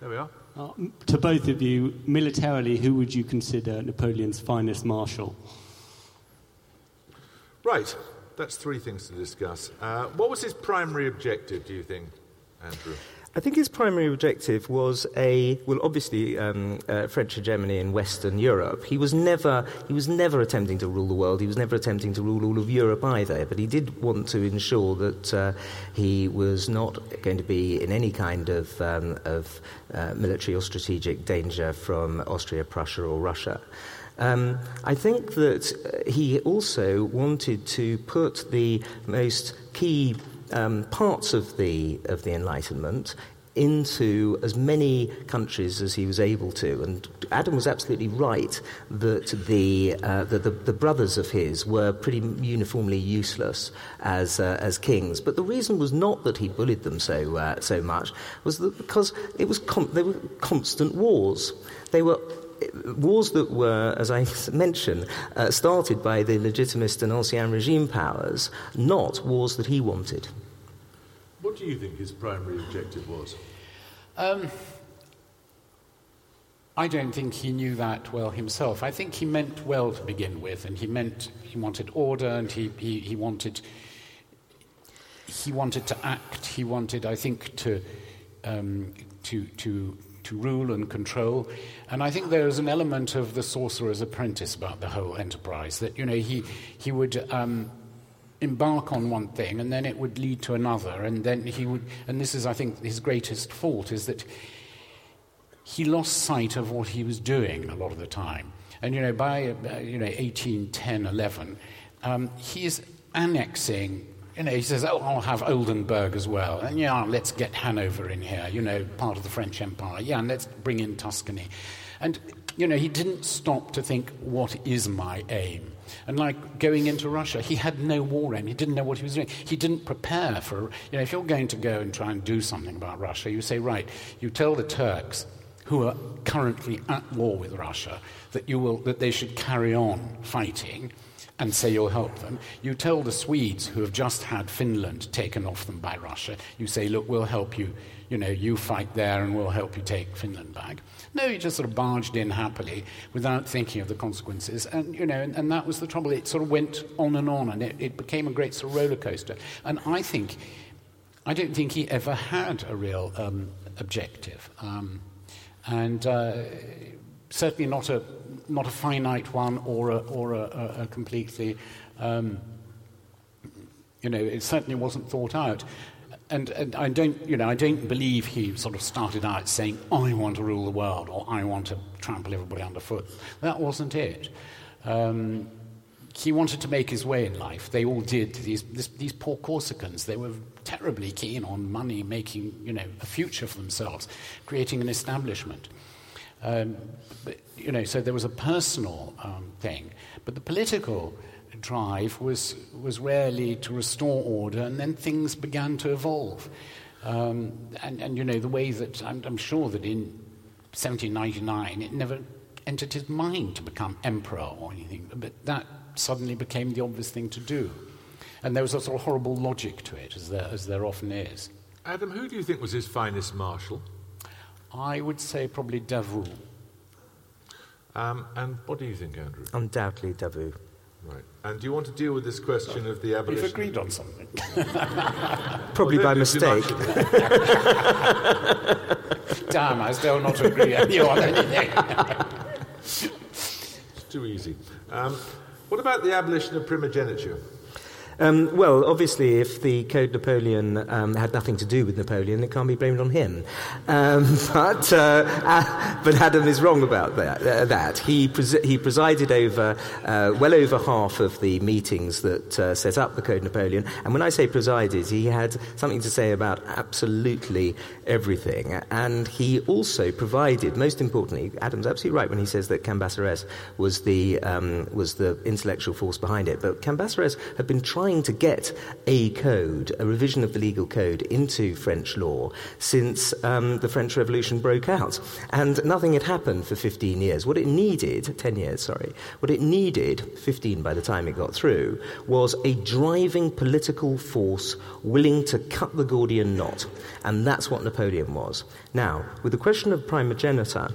B: There we are.
J: Uh, to both of you, militarily, who would you consider Napoleon's finest marshal?
B: Right, that's three things to discuss. Uh, what was his primary objective, do you think, Andrew?
C: I think his primary objective was a well, obviously um, uh, French hegemony in Western Europe. He was never he was never attempting to rule the world. He was never attempting to rule all of Europe either. But he did want to ensure that uh, he was not going to be in any kind of um, of uh, military or strategic danger from Austria, Prussia, or Russia. Um, I think that uh, he also wanted to put the most key um, parts of the, of the Enlightenment into as many countries as he was able to. And Adam was absolutely right that the, uh, the, the, the, brothers of his were pretty uniformly useless as, uh, as kings. But the reason was not that he bullied them so, uh, so much, was that because it was con- they were constant wars. They were wars that were, as I mentioned, uh, started by the legitimist and ancien regime powers, not wars that he wanted.
B: What do you think his primary objective was?
D: Um, I don't think he knew that well himself. I think he meant well to begin with, and he meant he wanted order, and he, he, he wanted he wanted to act. He wanted, I think, to um, to to to rule and control. And I think there is an element of the sorcerer's apprentice about the whole enterprise that, you know, he, he would um, embark on one thing and then it would lead to another. And then he would, and this is, I think, his greatest fault is that he lost sight of what he was doing a lot of the time. And, you know, by, uh, you know, 1810, 11, um, he is annexing you know, he says, oh, I'll have Oldenburg as well. And yeah, let's get Hanover in here, you know, part of the French Empire. Yeah, and let's bring in Tuscany. And, you know, he didn't stop to think, what is my aim? And like going into Russia, he had no war aim. He didn't know what he was doing. He didn't prepare for, you know, if you're going to go and try and do something about Russia, you say, right, you tell the Turks, who are currently at war with Russia, that, you will, that they should carry on fighting and say you'll help them. You tell the Swedes who have just had Finland taken off them by Russia, you say, look, we'll help you. You know, you fight there and we'll help you take Finland back. No, you just sort of barged in happily without thinking of the consequences. And, you know, and, and that was the trouble. It sort of went on and on and it, it became a great sort of roller coaster. And I think, I don't think he ever had a real um, objective. Um, and uh, certainly not a, not a finite one or a, or a, a completely, um, you know, it certainly wasn't thought out. And, and, I don't, you know, I don't believe he sort of started out saying, "I want to rule the world" or "I want to trample everybody underfoot." That wasn't it. Um, he wanted to make his way in life. They all did. These, this, these poor Corsicans, they were terribly keen on money, making, you know, a future for themselves, creating an establishment. Um, but, you know, so there was a personal um, thing, but the political drive was, was rarely to restore order, and then things began to evolve. Um, and, and, you know, the way that I'm, I'm, sure that in 1799 it never entered his mind to become emperor or anything, but that suddenly became the obvious thing to do. And there was a sort of horrible logic to it, as there, as there often is.
B: Adam, who do you think was his finest marshal?
D: I would say probably Davout.
B: Um, and what do you think, Andrew?
C: Undoubtedly, Davout.
B: Right. And do you want to deal with this question of the abolition?
D: We've agreed on something.
C: Probably
B: Well,
C: by
B: don't do too
C: mistake.
D: Damn, I still not agree with you on anything.
B: It's too easy. Um, what about the abolition of primogeniture?
C: Um, well, obviously, if the Code Napoleon um, had nothing to do with Napoleon, it can't be blamed on him. Um, but, uh, but Adam is wrong about that. Uh, that. He, pres- he presided over uh, well over half of the meetings that uh, set up the Code Napoleon. And when I say presided, he had something to say about absolutely everything. And he also provided, most importantly, Adam's absolutely right when he says that Cambacérès was the, um, was the intellectual force behind it. But Cambacérès had been trying to get a code, a revision of the legal code, into French law since um, the French Revolution broke out. And nothing had happened for 15 years. What it needed, 10 years, sorry, what it needed, 15 by the time it got through, was a driving political force willing to cut the Gordian knot. And that's what Napoleon was. Now, with the question of primogeniture,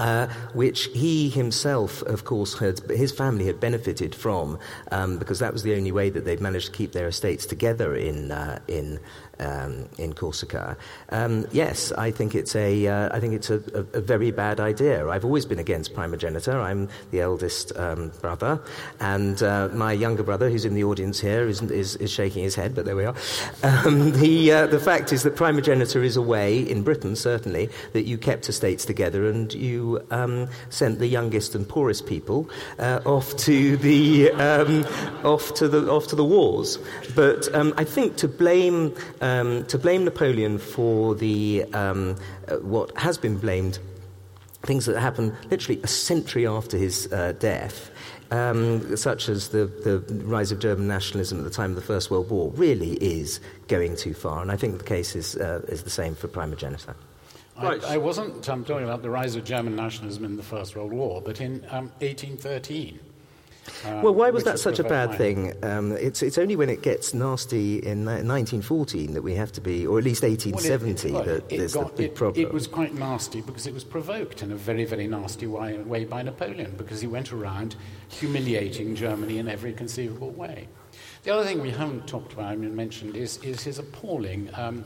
C: uh, which he himself, of course, had his family had benefited from, um, because that was the only way that they'd managed to keep their estates together in uh, in um, in Corsica. Um, yes, I think it's a uh, I think it's a, a, a, very bad idea. I've always been against primogeniture. I'm the eldest um, brother, and uh, my younger brother, who's in the audience here, is, is, is shaking his head. But there we are. Um, the uh, the fact is that primogeniture is a way in Britain, certainly, that you kept estates together and you um, sent the youngest and poorest people uh, off to the um, off to the off to the wars. But um, I think to blame um, to blame Napoleon for the um, uh, what has been blamed things that happened literally a century after his uh, death. Um, such as the, the rise of German nationalism at the time of the First World War, really is going too far. And I think the case is, uh, is the same for primogeniture.
D: Right. I, I wasn't um, talking about the rise of German nationalism in the First World War, but in um, 1813. Um,
C: well, why was that such a bad thing? Um, it's, it's only when it gets nasty in 1914 that we have to be, or at least
D: Well,
C: 1870,
D: it- well,
C: that
D: it
C: there's
D: got-
C: the big
D: it-
C: problem.
D: It was quite nasty because it was provoked in a very, very nasty way, way by Napoleon because he went around humiliating Germany in every conceivable way. The other thing we haven't talked about and mentioned is, is his appalling, um,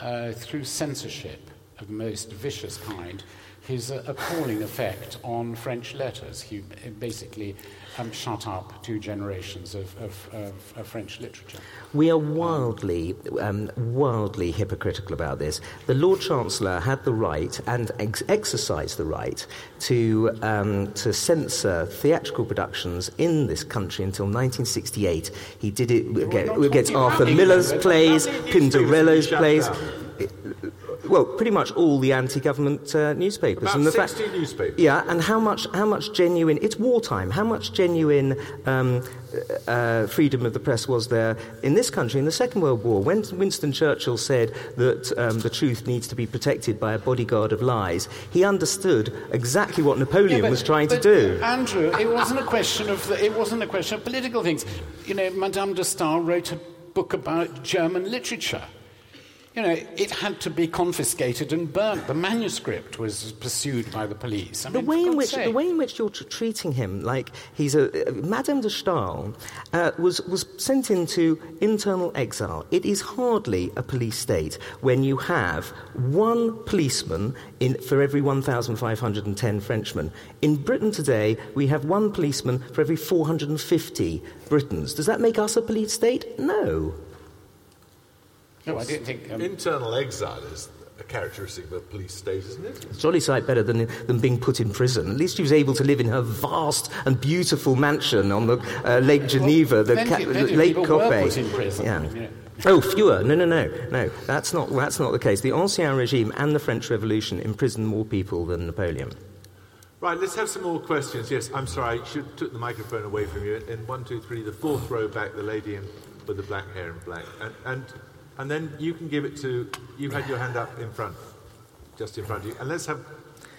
D: uh, through censorship of the most vicious kind, his appalling effect on French letters. He basically um, shut up two generations of, of, of, of French literature.
C: We are wildly, um, wildly hypocritical about this. The Lord Chancellor had the right and ex- exercised the right to, um, to censor theatrical productions in this country until 1968. He did it against, against Arthur Miller's plays,
B: Pirandello's
C: plays.
B: down.
C: Well, pretty much all the anti-government uh, newspapers.
B: About
C: and the
B: 60 newspapers.
C: Yeah, and how much, how much genuine, it's wartime, how much genuine um, uh, freedom of the press was there in this country in the Second World War? When Winston Churchill said that um, the truth needs to be protected by a bodyguard of lies, he understood exactly what Napoleon
D: Yeah, but-
C: was trying to do.
D: Andrew, it wasn't a question of the, it wasn't a question of political things. You know, Madame de Stael wrote a book about German literature. You know, it had to be confiscated and burnt. The manuscript was pursued by the police. I
C: the
D: mean,
C: way in which
D: sake.
C: the way in which you're tr- treating him like he's a uh, Madame de Stael uh, was was sent into internal exile. It is hardly a police state when you have one policeman in for every 1,510 Frenchmen. In Britain today, we have one policeman for every 450 Britons. Does that make us a police state? No.
D: No, I didn't think. Um,
B: Internal exile is a characteristic of a police state, isn't it?
C: It's a jolly sight better than, than being put in prison. At least she was able to live in her vast and beautiful mansion on the uh, Lake Geneva, the
D: plenty-
C: ca-
D: plenty
C: Lake
D: people were
C: Coppet.
D: put
C: Yeah. Oh, fewer. No, no, no, no. That's not, that's not the case. The Ancien Regime and the French Revolution imprisoned more people than Napoleon.
B: Right, let's have some more questions. Yes, I'm sorry, I should took the microphone away from you. In one, two, three, the fourth row back, the lady in, with the black hair and black, and, and and then you can give it to. You had your hand up in front, just in front of you, and let's have.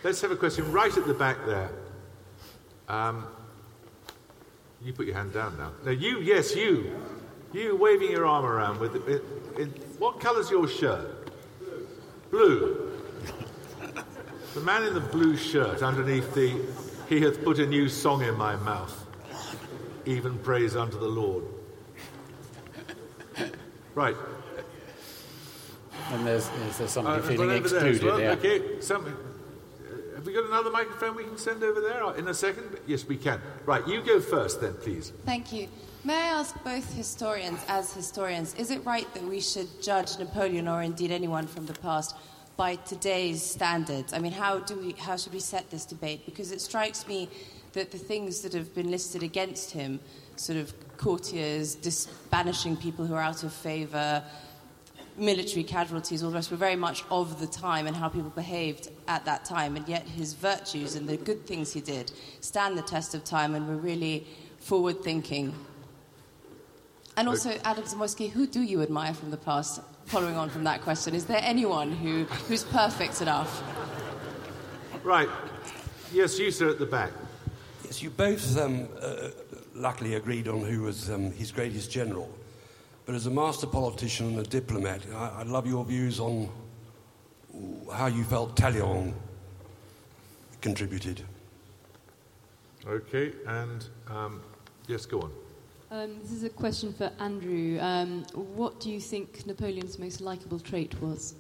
B: Let's have a question right at the back there. Um, you put your hand down now. No, you, yes, you. You waving your arm around with. It, it, what colour's your shirt? Blue. The man in the blue shirt underneath the. He hath put a new song in my mouth, even praise unto the Lord. Right.
D: And there's, is there somebody
B: Uh,
D: feeling
B: well, there
D: excluded
B: well.
D: here?
B: Okay, some, uh, have we got another microphone we can send over there in a second? Yes, we can. Right, you go first then, please.
K: Thank you. May I ask both historians, as historians, is it right that we should judge Napoleon or indeed anyone from the past by today's standards? I mean, how, do we, how should we set this debate? Because it strikes me that the things that have been listed against him, sort of courtiers, dis- banishing people who are out of favour, military casualties, all the rest, were very much of the time and how people behaved at that time. And yet his virtues and the good things he did stand the test of time and were really forward thinking. And also, Adam Zamoyski, who do you admire from the past? Following on from that question, is there anyone who, who's perfect enough?
B: Right. Yes, you, sir, at the back.
L: Yes, you both um, uh, luckily agreed on who was um, his greatest general. But as a master politician and a diplomat, I, I'd love your views on how you felt Talleyrand contributed.
B: Okay, and um, yes, go on.
M: Um, this is a question for Andrew. Um, what do you think Napoleon's most likable trait was?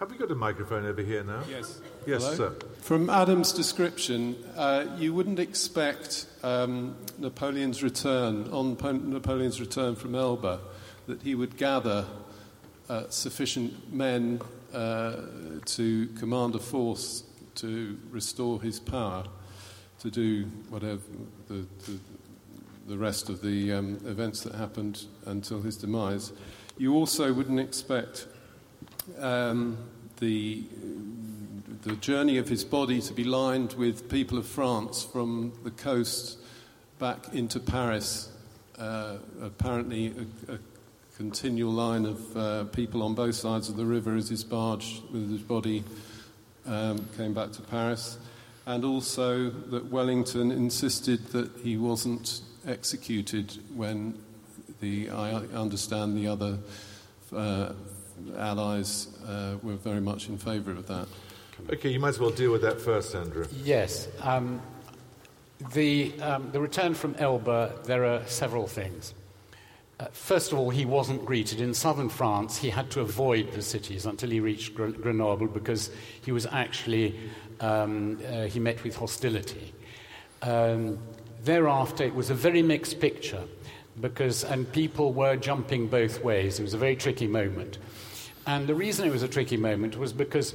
B: Have we got a microphone over here now?
F: Yes.
B: Yes,
F: Hello?
B: sir.
F: From Adam's description, uh, you wouldn't expect um, Napoleon's return, on Po- Napoleon's return from Elba, that he would gather uh, sufficient men uh, to command a force to restore his power, to do whatever the, the, the rest of the um, events that happened until his demise. You also wouldn't expect um, the the journey of his body to be lined with people of France from the coast back into Paris. Uh, apparently, a, a continual line of uh, people on both sides of the river as his barge with his body um, came back to Paris. And also that Wellington insisted that he wasn't executed when the, I understand the other uh, allies uh, were very much in favour of that.
B: Okay, you might as well deal with that first, Andrew.
D: Yes. Um, the, um, the return from Elba, there are several things. Uh, first of all, he wasn't greeted. In southern France, he had to avoid the cities until he reached Gre- Grenoble because he was actually, um, uh, he met with hostility. Um, thereafter, it was a very mixed picture because, and people were jumping both ways. It was a very tricky moment. And the reason it was a tricky moment was because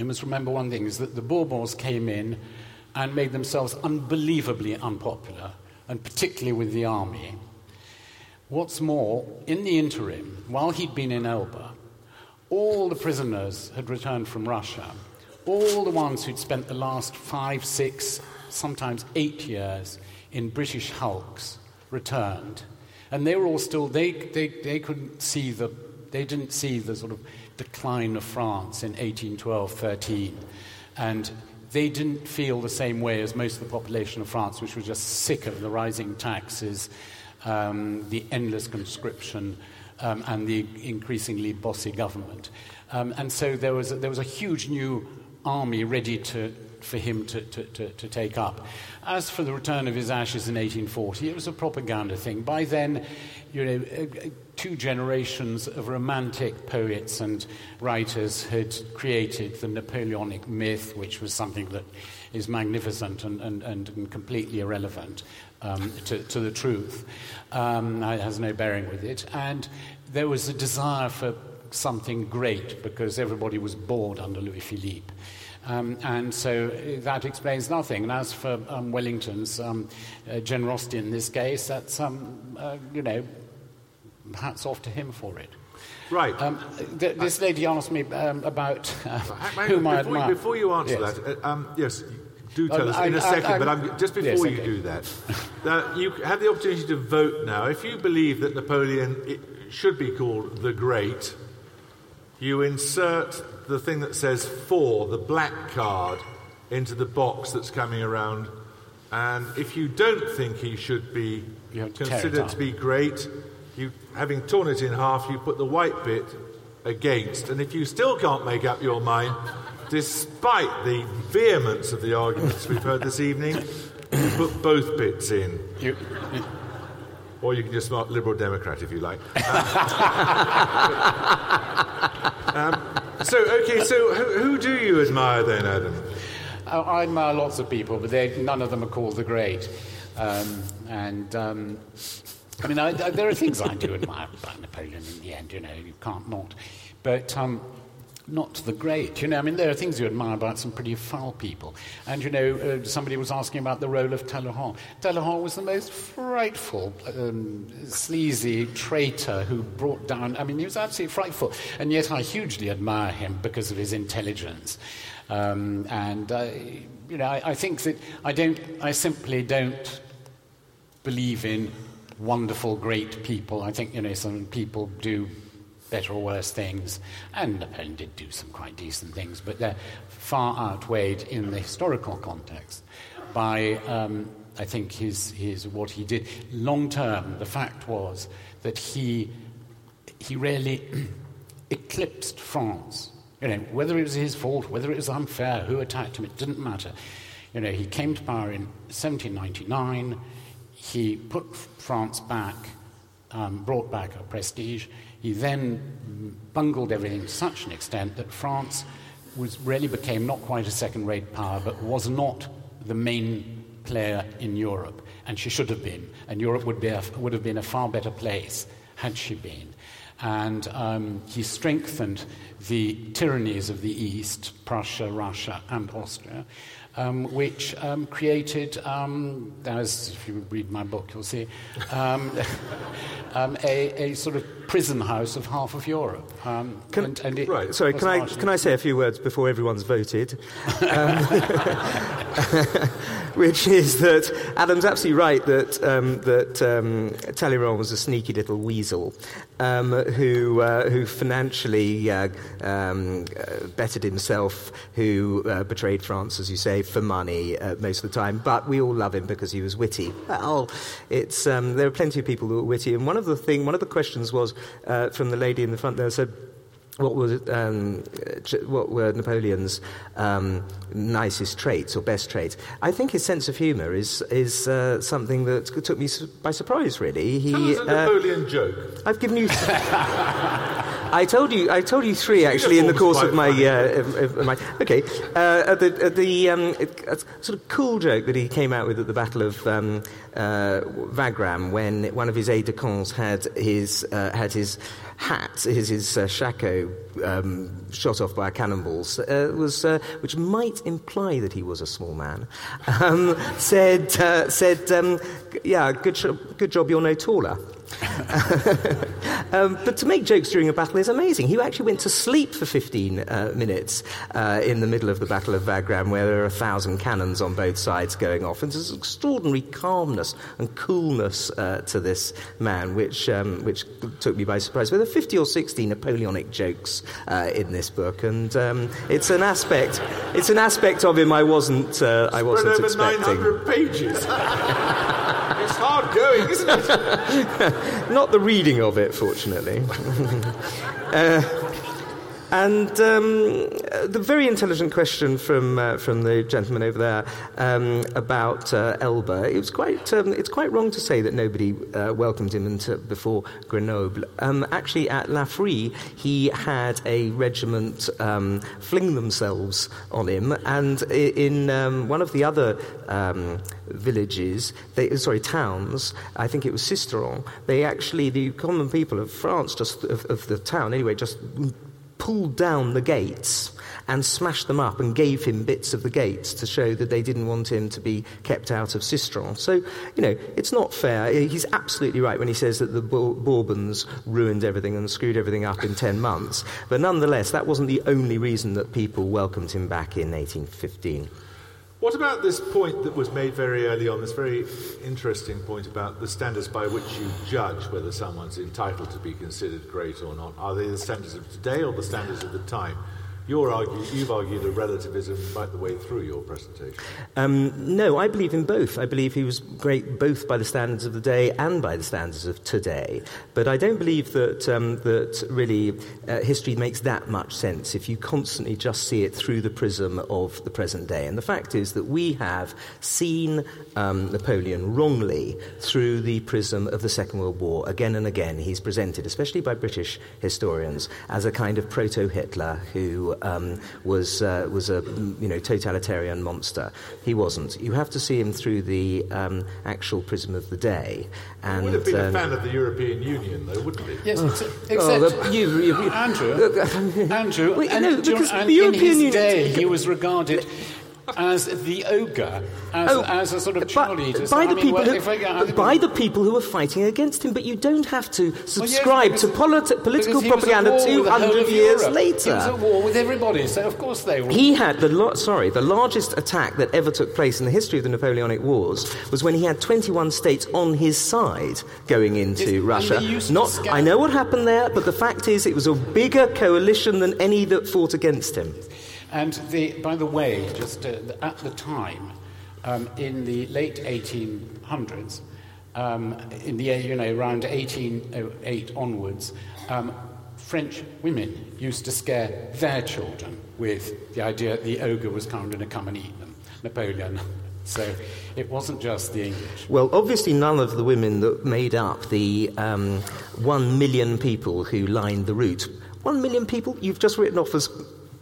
D: you must remember one thing is that the Bourbons came in and made themselves unbelievably unpopular, and particularly with the army. What's more, in the interim, while he'd been in Elba, all the prisoners had returned from Russia. All the ones who'd spent the last five, six, sometimes eight years in British hulks returned. And they were all still, they, they, they couldn't see the, they didn't see the sort of decline of France in 1812 13. And they didn't feel the same way as most of the population of France, which was just sick of the rising taxes, um, the endless conscription, um, and the increasingly bossy government. Um, and so there was, a, there was a huge new army ready to, for him to, to, to, to take up. As for the return of his ashes in 1840, it was a propaganda thing. By then, you know, uh, two generations of romantic poets and writers had created the Napoleonic myth, which was something that is magnificent and, and, and completely irrelevant um, to, to, the truth. Um, it has no bearing with it. And there was a desire for something great because everybody was bored under Louis Philippe. Um, and so that explains nothing. And as for um, Wellington's um, uh, generosity in this case, that's, um, uh, you know, hats off to him for it.
B: Right.
D: Um, th- this lady asked me um, about uh, whom
B: before,
D: I admire.
B: Before you answer
D: Yes.
B: that, uh, um, yes, do tell us in a
D: I-
B: second,
D: I-
B: but I'm, just before
D: Yes,
B: you
D: okay.
B: do that, uh, you have the opportunity to vote now. If you believe that Napoleon should be called the Great, you insert the thing that says for, the black card, into the box that's coming around. And if you don't think he should be considered to be great, you, having torn it in half, you put the white bit against. And if you still can't make up your mind, despite the vehemence of the arguments we've heard this evening, you put both bits in.
D: You, you,
B: or you can just mark Liberal Democrat if you like. Um, um, so, okay, so who, who, do you admire then, Adam?
D: Oh, I admire lots of people, but none of them are called the Great. Um, and um, I mean, I, I, there are things I do admire about Napoleon in the end, you know, you can't not. But um, not the great. You know, I mean, there are things you admire about some pretty foul people. And, you know, uh, somebody was asking about the role of Talleyrand. Talleyrand was the most frightful, um, sleazy traitor who brought down, I mean, he was absolutely frightful. And yet I hugely admire him because of his intelligence. Um, and, uh, you know, I, I think that I don't, I simply don't believe in wonderful, great people. I think, you know, some people do better or worse things, and Napoleon did do some quite decent things, but they're far outweighed in the historical context by, um, I think, his, his, what he did. Long term, the fact was that he, he really eclipsed France. You know, whether it was his fault, whether it was unfair, who attacked him, it didn't matter. You know, he came to power in 1799. He put France back, um, brought back her prestige. He then bungled everything to such an extent that France was, really became not quite a second rate power, but was not the main player in Europe. And she should have been. And Europe would, be a, would have been a far better place had she been. And um, he strengthened the tyrannies of the East, Prussia, Russia, and Austria um, which um, created, um, as if you read my book, you'll see, um, um, a, a, sort of prison house of half of Europe.
C: Um, can, and, and right. Sorry, can I, can I say a few words before everyone's voted? which is that Adam's absolutely right that, um, that um, Talleyrand was a sneaky little weasel um, who, uh, who financially uh, um, uh, bettered himself, who uh, betrayed France, as you say, for money uh, most of the time. But we all love him because he was witty. Well, it's, um, there are plenty of people who are witty. And one of the thing, one of the questions was from the lady in the front there said, what were, um, what were Napoleon's um, nicest traits or best traits? I think his sense of humour is, is uh, something that took me by surprise, really.
B: He, Tell us a uh, Napoleon joke.
C: I've given you. I told you. I told you three actually in the course of my, uh, of, of my. Okay, uh, the, the um, sort of cool joke that he came out with at the Battle of um, uh, Wagram when one of his aides de camp had his uh, had his hat, his, his uh, shako um, shot off by cannonballs, uh, was, uh, which might imply that he was a small man, um, said, uh, said um, yeah, good, good job you're no taller. um, but to make jokes during a battle is amazing. He actually went to sleep for 15 uh, minutes uh, in the middle of the Battle of Wagram, where there are a thousand cannons on both sides going off. And there's extraordinary calmness and coolness uh, to this man, which, um, which took me by surprise. There are 50 or 60 Napoleonic jokes uh, in this book, and um, it's an aspect. It's an aspect of him I wasn't. Uh, I wasn't
B: over
C: expecting.
B: 900 pages. it's hard going, isn't it?
C: Not the reading of it, fortunately. uh, and um, the very intelligent question from, uh, from the gentleman over there um, about uh, Elba, it was quite, um, it's quite wrong to say that nobody uh, welcomed him until, before Grenoble. Um, actually, at Laffrey, he had a regiment um, fling themselves on him, and in um, one of the other villages, they, sorry, towns, I think it was Sisteron, they actually, the common people of France, just of, of the town anyway, just pulled down the gates and smashed them up and gave him bits of the gates to show that they didn't want him to be kept out of Sisteron. So, you know, it's not fair. He's absolutely right when he says that the Bourbons ruined everything and screwed everything up in 10 months. But nonetheless, that wasn't the only reason that people welcomed him back in 1815.
B: What about this point that was made very early on, this very interesting point about the standards by which you judge whether someone's entitled to be considered great or not? Are they the standards of today or the standards of the time? You're argue, you've argued a relativism right the way through your presentation.
C: Um, no, I believe in both. I believe he was great both by the standards of the day and by the standards of today. But I don't believe that, um, that really uh, history makes that much sense if you constantly just see it through the prism of the present day. And the fact is that we have seen um, Napoleon wrongly through the prism of the Second World War again and again. He's presented, especially by British historians, as a kind of proto Hitler who um, was, uh, was a you know, totalitarian monster. He wasn't. You have to see him through the um, actual prism of the day. And,
B: he would have been
C: um,
B: a fan of the European Union, though, wouldn't he?
D: Yes, ex- except
C: oh, the- you- you- you-
D: Andrew, Andrew,
C: Wait,
D: and,
C: no, because
D: and
C: the
D: in
C: European
D: his
C: Union-
D: day, he was regarded as the ogre, as,
C: Oh,
D: as a sort of child eater.
C: By the
D: mean,
C: people
D: well,
C: who,
D: I- I-
C: by the people who were fighting against him. But you don't have to subscribe
D: because-
C: to politi- political
D: because he was at
C: propaganda
D: war with the whole
C: 200 years
D: Europe.
C: later.
D: He was at war with everybody, so of course they were.
C: He had the lo- sorry, the largest attack that ever took place in the history of the Napoleonic Wars was when he had 21 states on his side going into
D: Yes,
C: Russia.
D: they used to
C: Not, I know what happened there, but the fact is, it was a bigger coalition than any that fought against him.
D: And the, by the way, just uh, at the time, um, in the late 1800s, um, in the you know around 1808 onwards, um, French women used to scare their children with the idea that the ogre was going to come and eat them, Napoleon. So it wasn't just the English.
C: Well, obviously, none of the women that made up the um, one million people who lined the route. One million people you've just written off as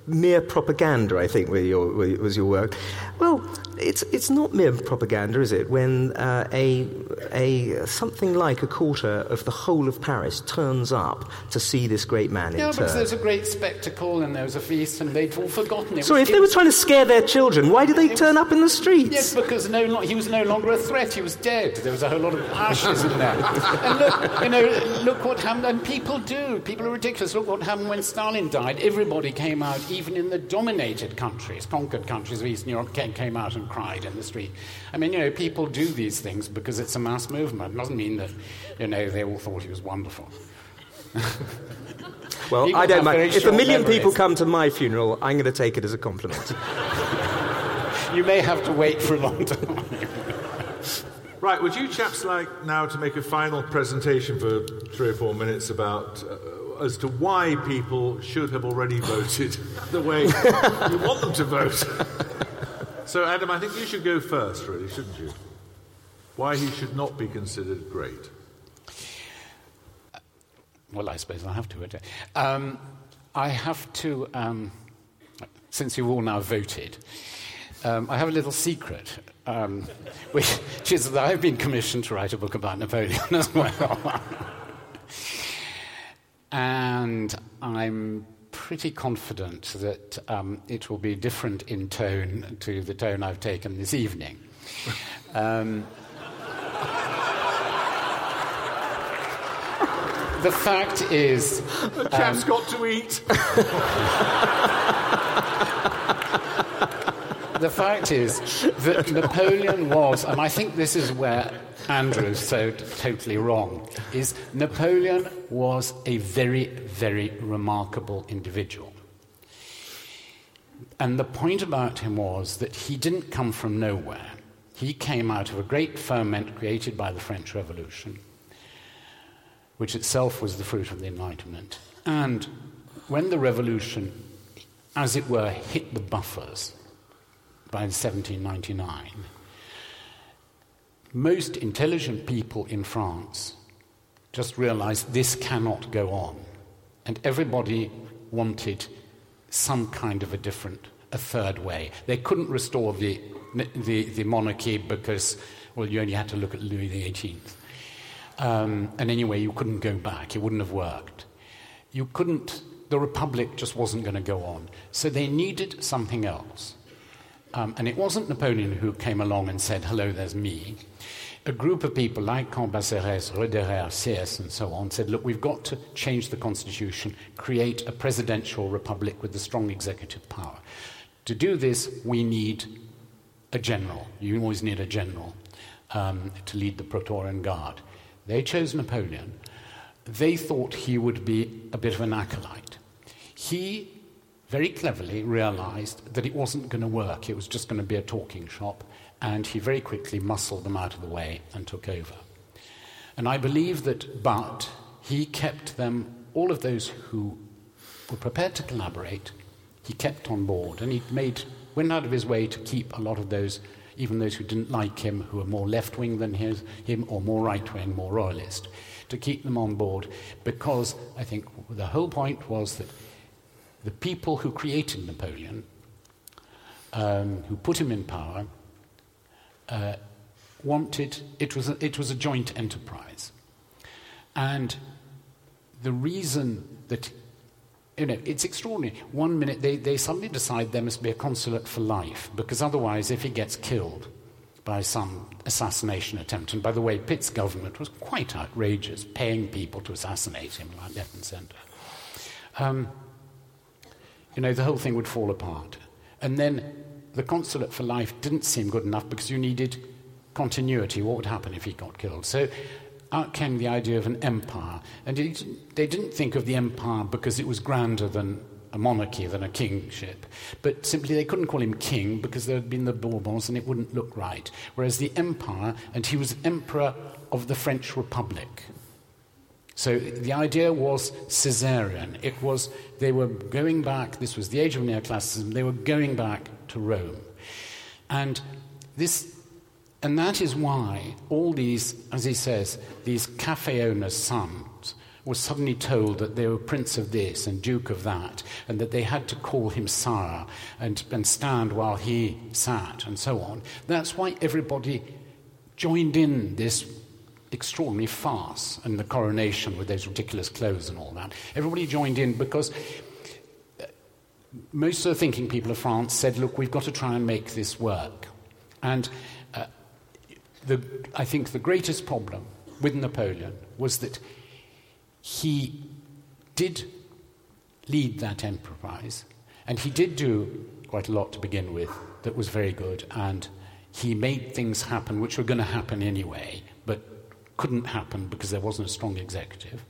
C: mere propaganda, I think, with your, with- was your work. Well, it's, it's not mere propaganda, is it? When uh, a, a, something like a quarter of the whole of Paris turns up to see this great man
D: Yeah, because there's a great spectacle and there was a feast and they'd all forgotten it.
C: Sorry, if they were trying to scare their children, why did they turn up in the streets?
D: Yes, because no, he was no longer a threat. He was dead. There was a whole lot of ashes in there. And look, you know, look what happened. And people do. People are ridiculous. Look what happened when Stalin died. Everybody came out, even in the dominated countries, conquered countries of Eastern Europe, came, came out and cried in the street. I mean, you know, people do these things because it's a mass movement. It doesn't mean that, you know, they all thought he was wonderful.
C: Well,
D: People
C: I don't
D: have
C: mind. If a million
D: memories.
C: people come to my funeral, I'm going to take it as a compliment.
D: You may have to wait for a long time.
B: Right, would you chaps like now to make a final presentation for three or four minutes about uh, as to why people should have already voted the way you want them to vote? So, Adam, I think you should go first, really, shouldn't you? Why he should not be considered great.
D: Well, I suppose I have to. Um, I have to, um, since you've all now voted, um, I have a little secret, um, which is that I've been commissioned to write a book about Napoleon as well. and I'm pretty confident that um, it will be different in tone to the tone I've taken this evening. Um, the fact is.
B: The chap's
D: um,
B: got to eat.
D: the fact is that Napoleon was, and I think this is where Andrew's so totally wrong, is Napoleon was a very, very remarkable individual. And the point about him was that he didn't come from nowhere. He came out of a great ferment created by the French Revolution, which itself was the fruit of the Enlightenment. And when the revolution, as it were, hit the buffers, by 1799, most intelligent people in France just realized this cannot go on. And everybody wanted some kind of a different, a third way. They couldn't restore the, the, the monarchy because, well, you only had to look at Louis XVIII. Um, and anyway, you couldn't go back, it wouldn't have worked. You couldn't, the Republic just wasn't going to go on. So they needed something else. Um, and it wasn't Napoleon who came along and said, hello, there's me. A group of people like Cambacérès, Roederer, Sieyès, and so on said, look, we've got to change the constitution, create a presidential republic with a strong executive power. To do this, we need a general. You always need a general um, to lead the Praetorian Guard. They chose Napoleon. They thought he would be a bit of an acolyte. He very cleverly realized that it wasn't going to work, it was just going to be a talking shop, and he very quickly muscled them out of the way and took over. And I believe that, but he kept them, all of those who were prepared to collaborate, he kept on board, and he made, went out of his way to keep a lot of those, even those who didn't like him, who were more left wing than his, him, or more right wing, more royalist, to keep them on board, because I think the whole point was that the people who created Napoleon, um, who put him in power, uh, wanted, it was, a, it was a joint enterprise. And the reason that, you know, it's extraordinary. One minute they, they suddenly decide there must be a consulate for life, because otherwise, if he gets killed by some assassination attempt, and by the way, Pitt's government was quite outrageous, paying people to assassinate him like left and centre. Um, you know, the whole thing would fall apart. And then the consulate for life didn't seem good enough because you needed continuity. What would happen if he got killed? So out came the idea of an empire. And it, they didn't think of the empire because it was grander than a monarchy, than a kingship. But simply they couldn't call him king because there had been the Bourbons and it wouldn't look right. Whereas the empire, and he was emperor of the French Republic. So the idea was Caesarian. It was, they were going back, this was the age of neoclassicism, they were going back to Rome. And this, and that is why all these, as he says, these cafe owners' sons were suddenly told that they were prince of this and duke of that, and that they had to call him sire and, and stand while he sat, and so on. That's why everybody joined in this extraordinary farce and the coronation with those ridiculous clothes and all that. Everybody joined in because uh, most of the thinking people of France said, look, we've got to try and make this work. And uh, the, I think the greatest problem with Napoleon was that he did lead that enterprise, and he did do quite a lot to begin with that was very good, and he made things happen which were going to happen anyway couldn't happen because there wasn't a strong executive.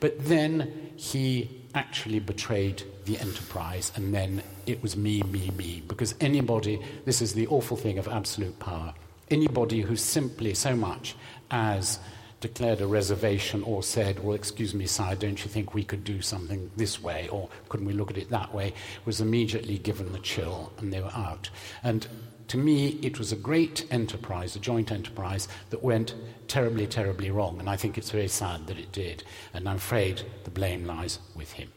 D: But then he actually betrayed the enterprise, and then it was me, me, me. Because anybody, this is the awful thing of absolute power, anybody who simply so much as declared a reservation or said, Well, excuse me, sire, don't you think we could do something this way, or couldn't we look at it that way, was immediately given the chill, and they were out. And to me, it was a great enterprise, a joint enterprise that went terribly, terribly wrong. And I think it's very sad that it did. And I'm afraid the blame lies with him.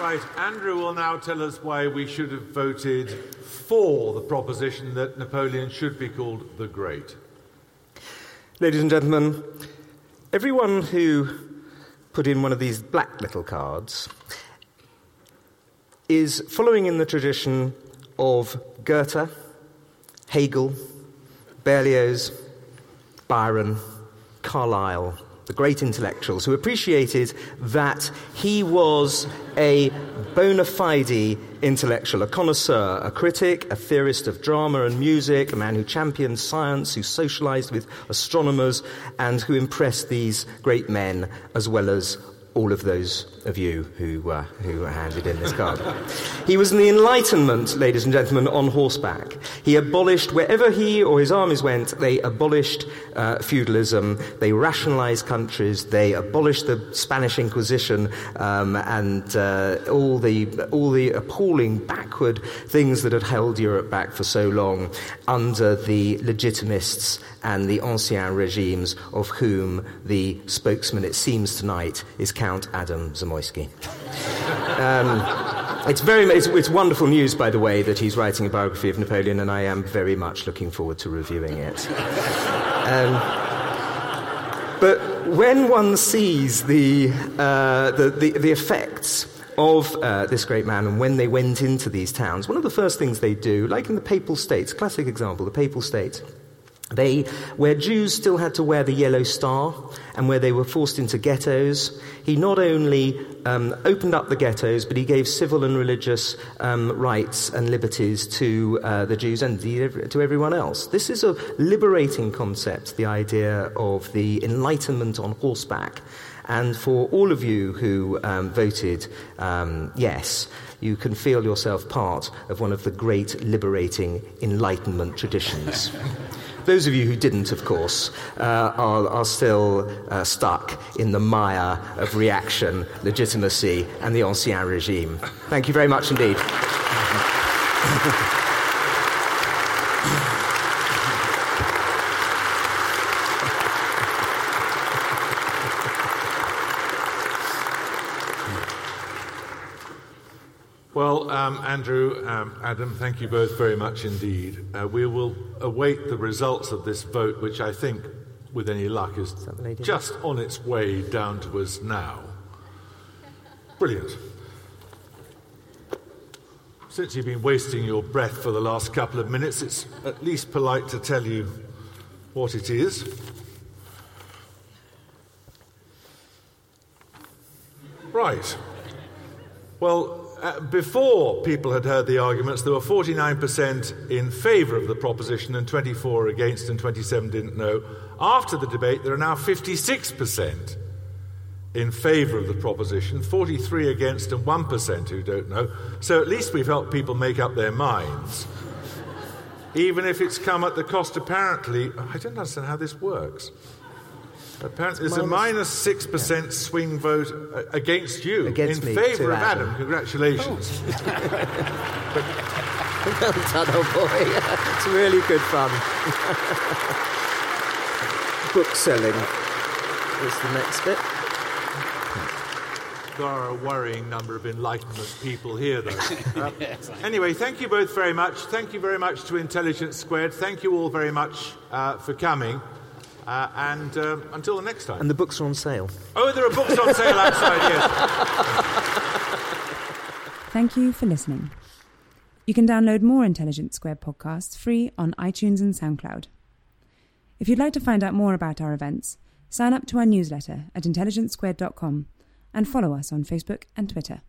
B: Right, Andrew will now tell us why we should have voted for the proposition that Napoleon should be called the Great.
C: Ladies and gentlemen, Everyone who put in one of these black little cards is following in the tradition of Goethe, Hegel, Berlioz, Byron, Carlyle, the great intellectuals who appreciated that he was a bona fide intellectual, a connoisseur, a critic, a theorist of drama and music, a man who championed science, who socialized with astronomers, and who impressed these great men as well as all of those of you who, uh, who handed in this card. he was in the Enlightenment, ladies and gentlemen, on horseback. He abolished, wherever he or his armies went, they abolished uh, feudalism, they rationalized countries, they abolished the Spanish Inquisition um, and uh, all, the, all the appalling backward things that had held Europe back for so long under the legitimists and the ancien regimes of whom the spokesman, it seems tonight, is Count Adam Um, it's, very, it's, it's, wonderful news, by the way, that he's writing a biography of Napoleon, and I am very much looking forward to reviewing it. Um, but when one sees the, uh, the, the, the, effects of uh, this great man and when they went into these towns, one of the first things they do, like in the Papal States, classic example, the Papal States, They, where Jews still had to wear the yellow star and where they were forced into ghettos, he not only um, opened up the ghettos, but he gave civil and religious um, rights and liberties to uh, the Jews and to everyone else. This is a liberating concept, the idea of the Enlightenment on horseback. And for all of you who um, voted um, yes, you can feel yourself part of one of the great liberating Enlightenment traditions. Those of you who didn't, of course, uh, are, are, still uh, stuck in the mire of reaction, legitimacy, and the ancien regime. Thank you very much indeed.
B: Um, Andrew, um, Adam, thank you both very much indeed. Uh, we will await the results of this vote, which I think, with any luck, is, is just on its way down to us now. Brilliant. Since you've been wasting your breath for the last couple of minutes, it's at least polite to tell you what it is. Right. Well, uh, before people had heard the arguments, there were 49% in favour of the proposition and 24 against, and 27 didn't know. After the debate, there are now 56% in favour of the proposition, 43 against, and 1% who don't know. So at least we've helped people make up their minds. Even if it's come at the cost, apparently, I don't understand how this works. Apparently, there's a minus six percent swing vote against you
C: against
B: in favour of Adam. Adam. Congratulations. Oh.
C: well done, oh boy. it's really good fun. Book selling is the next bit.
B: There are a worrying number of Enlightenment people here, though. Uh, anyway, thank you both very much. Thank you very much to Intelligence Squared. Thank you all very much uh, for coming. Uh, and uh, until the next time.
C: And the books are on sale.
B: Oh, there are books on sale outside, yes.
A: Thank you for listening. You can download more Intelligence Squared podcasts free on iTunes and SoundCloud. If you'd like to find out more about our events, sign up to our newsletter at intelligencesquared.com and follow us on Facebook and Twitter.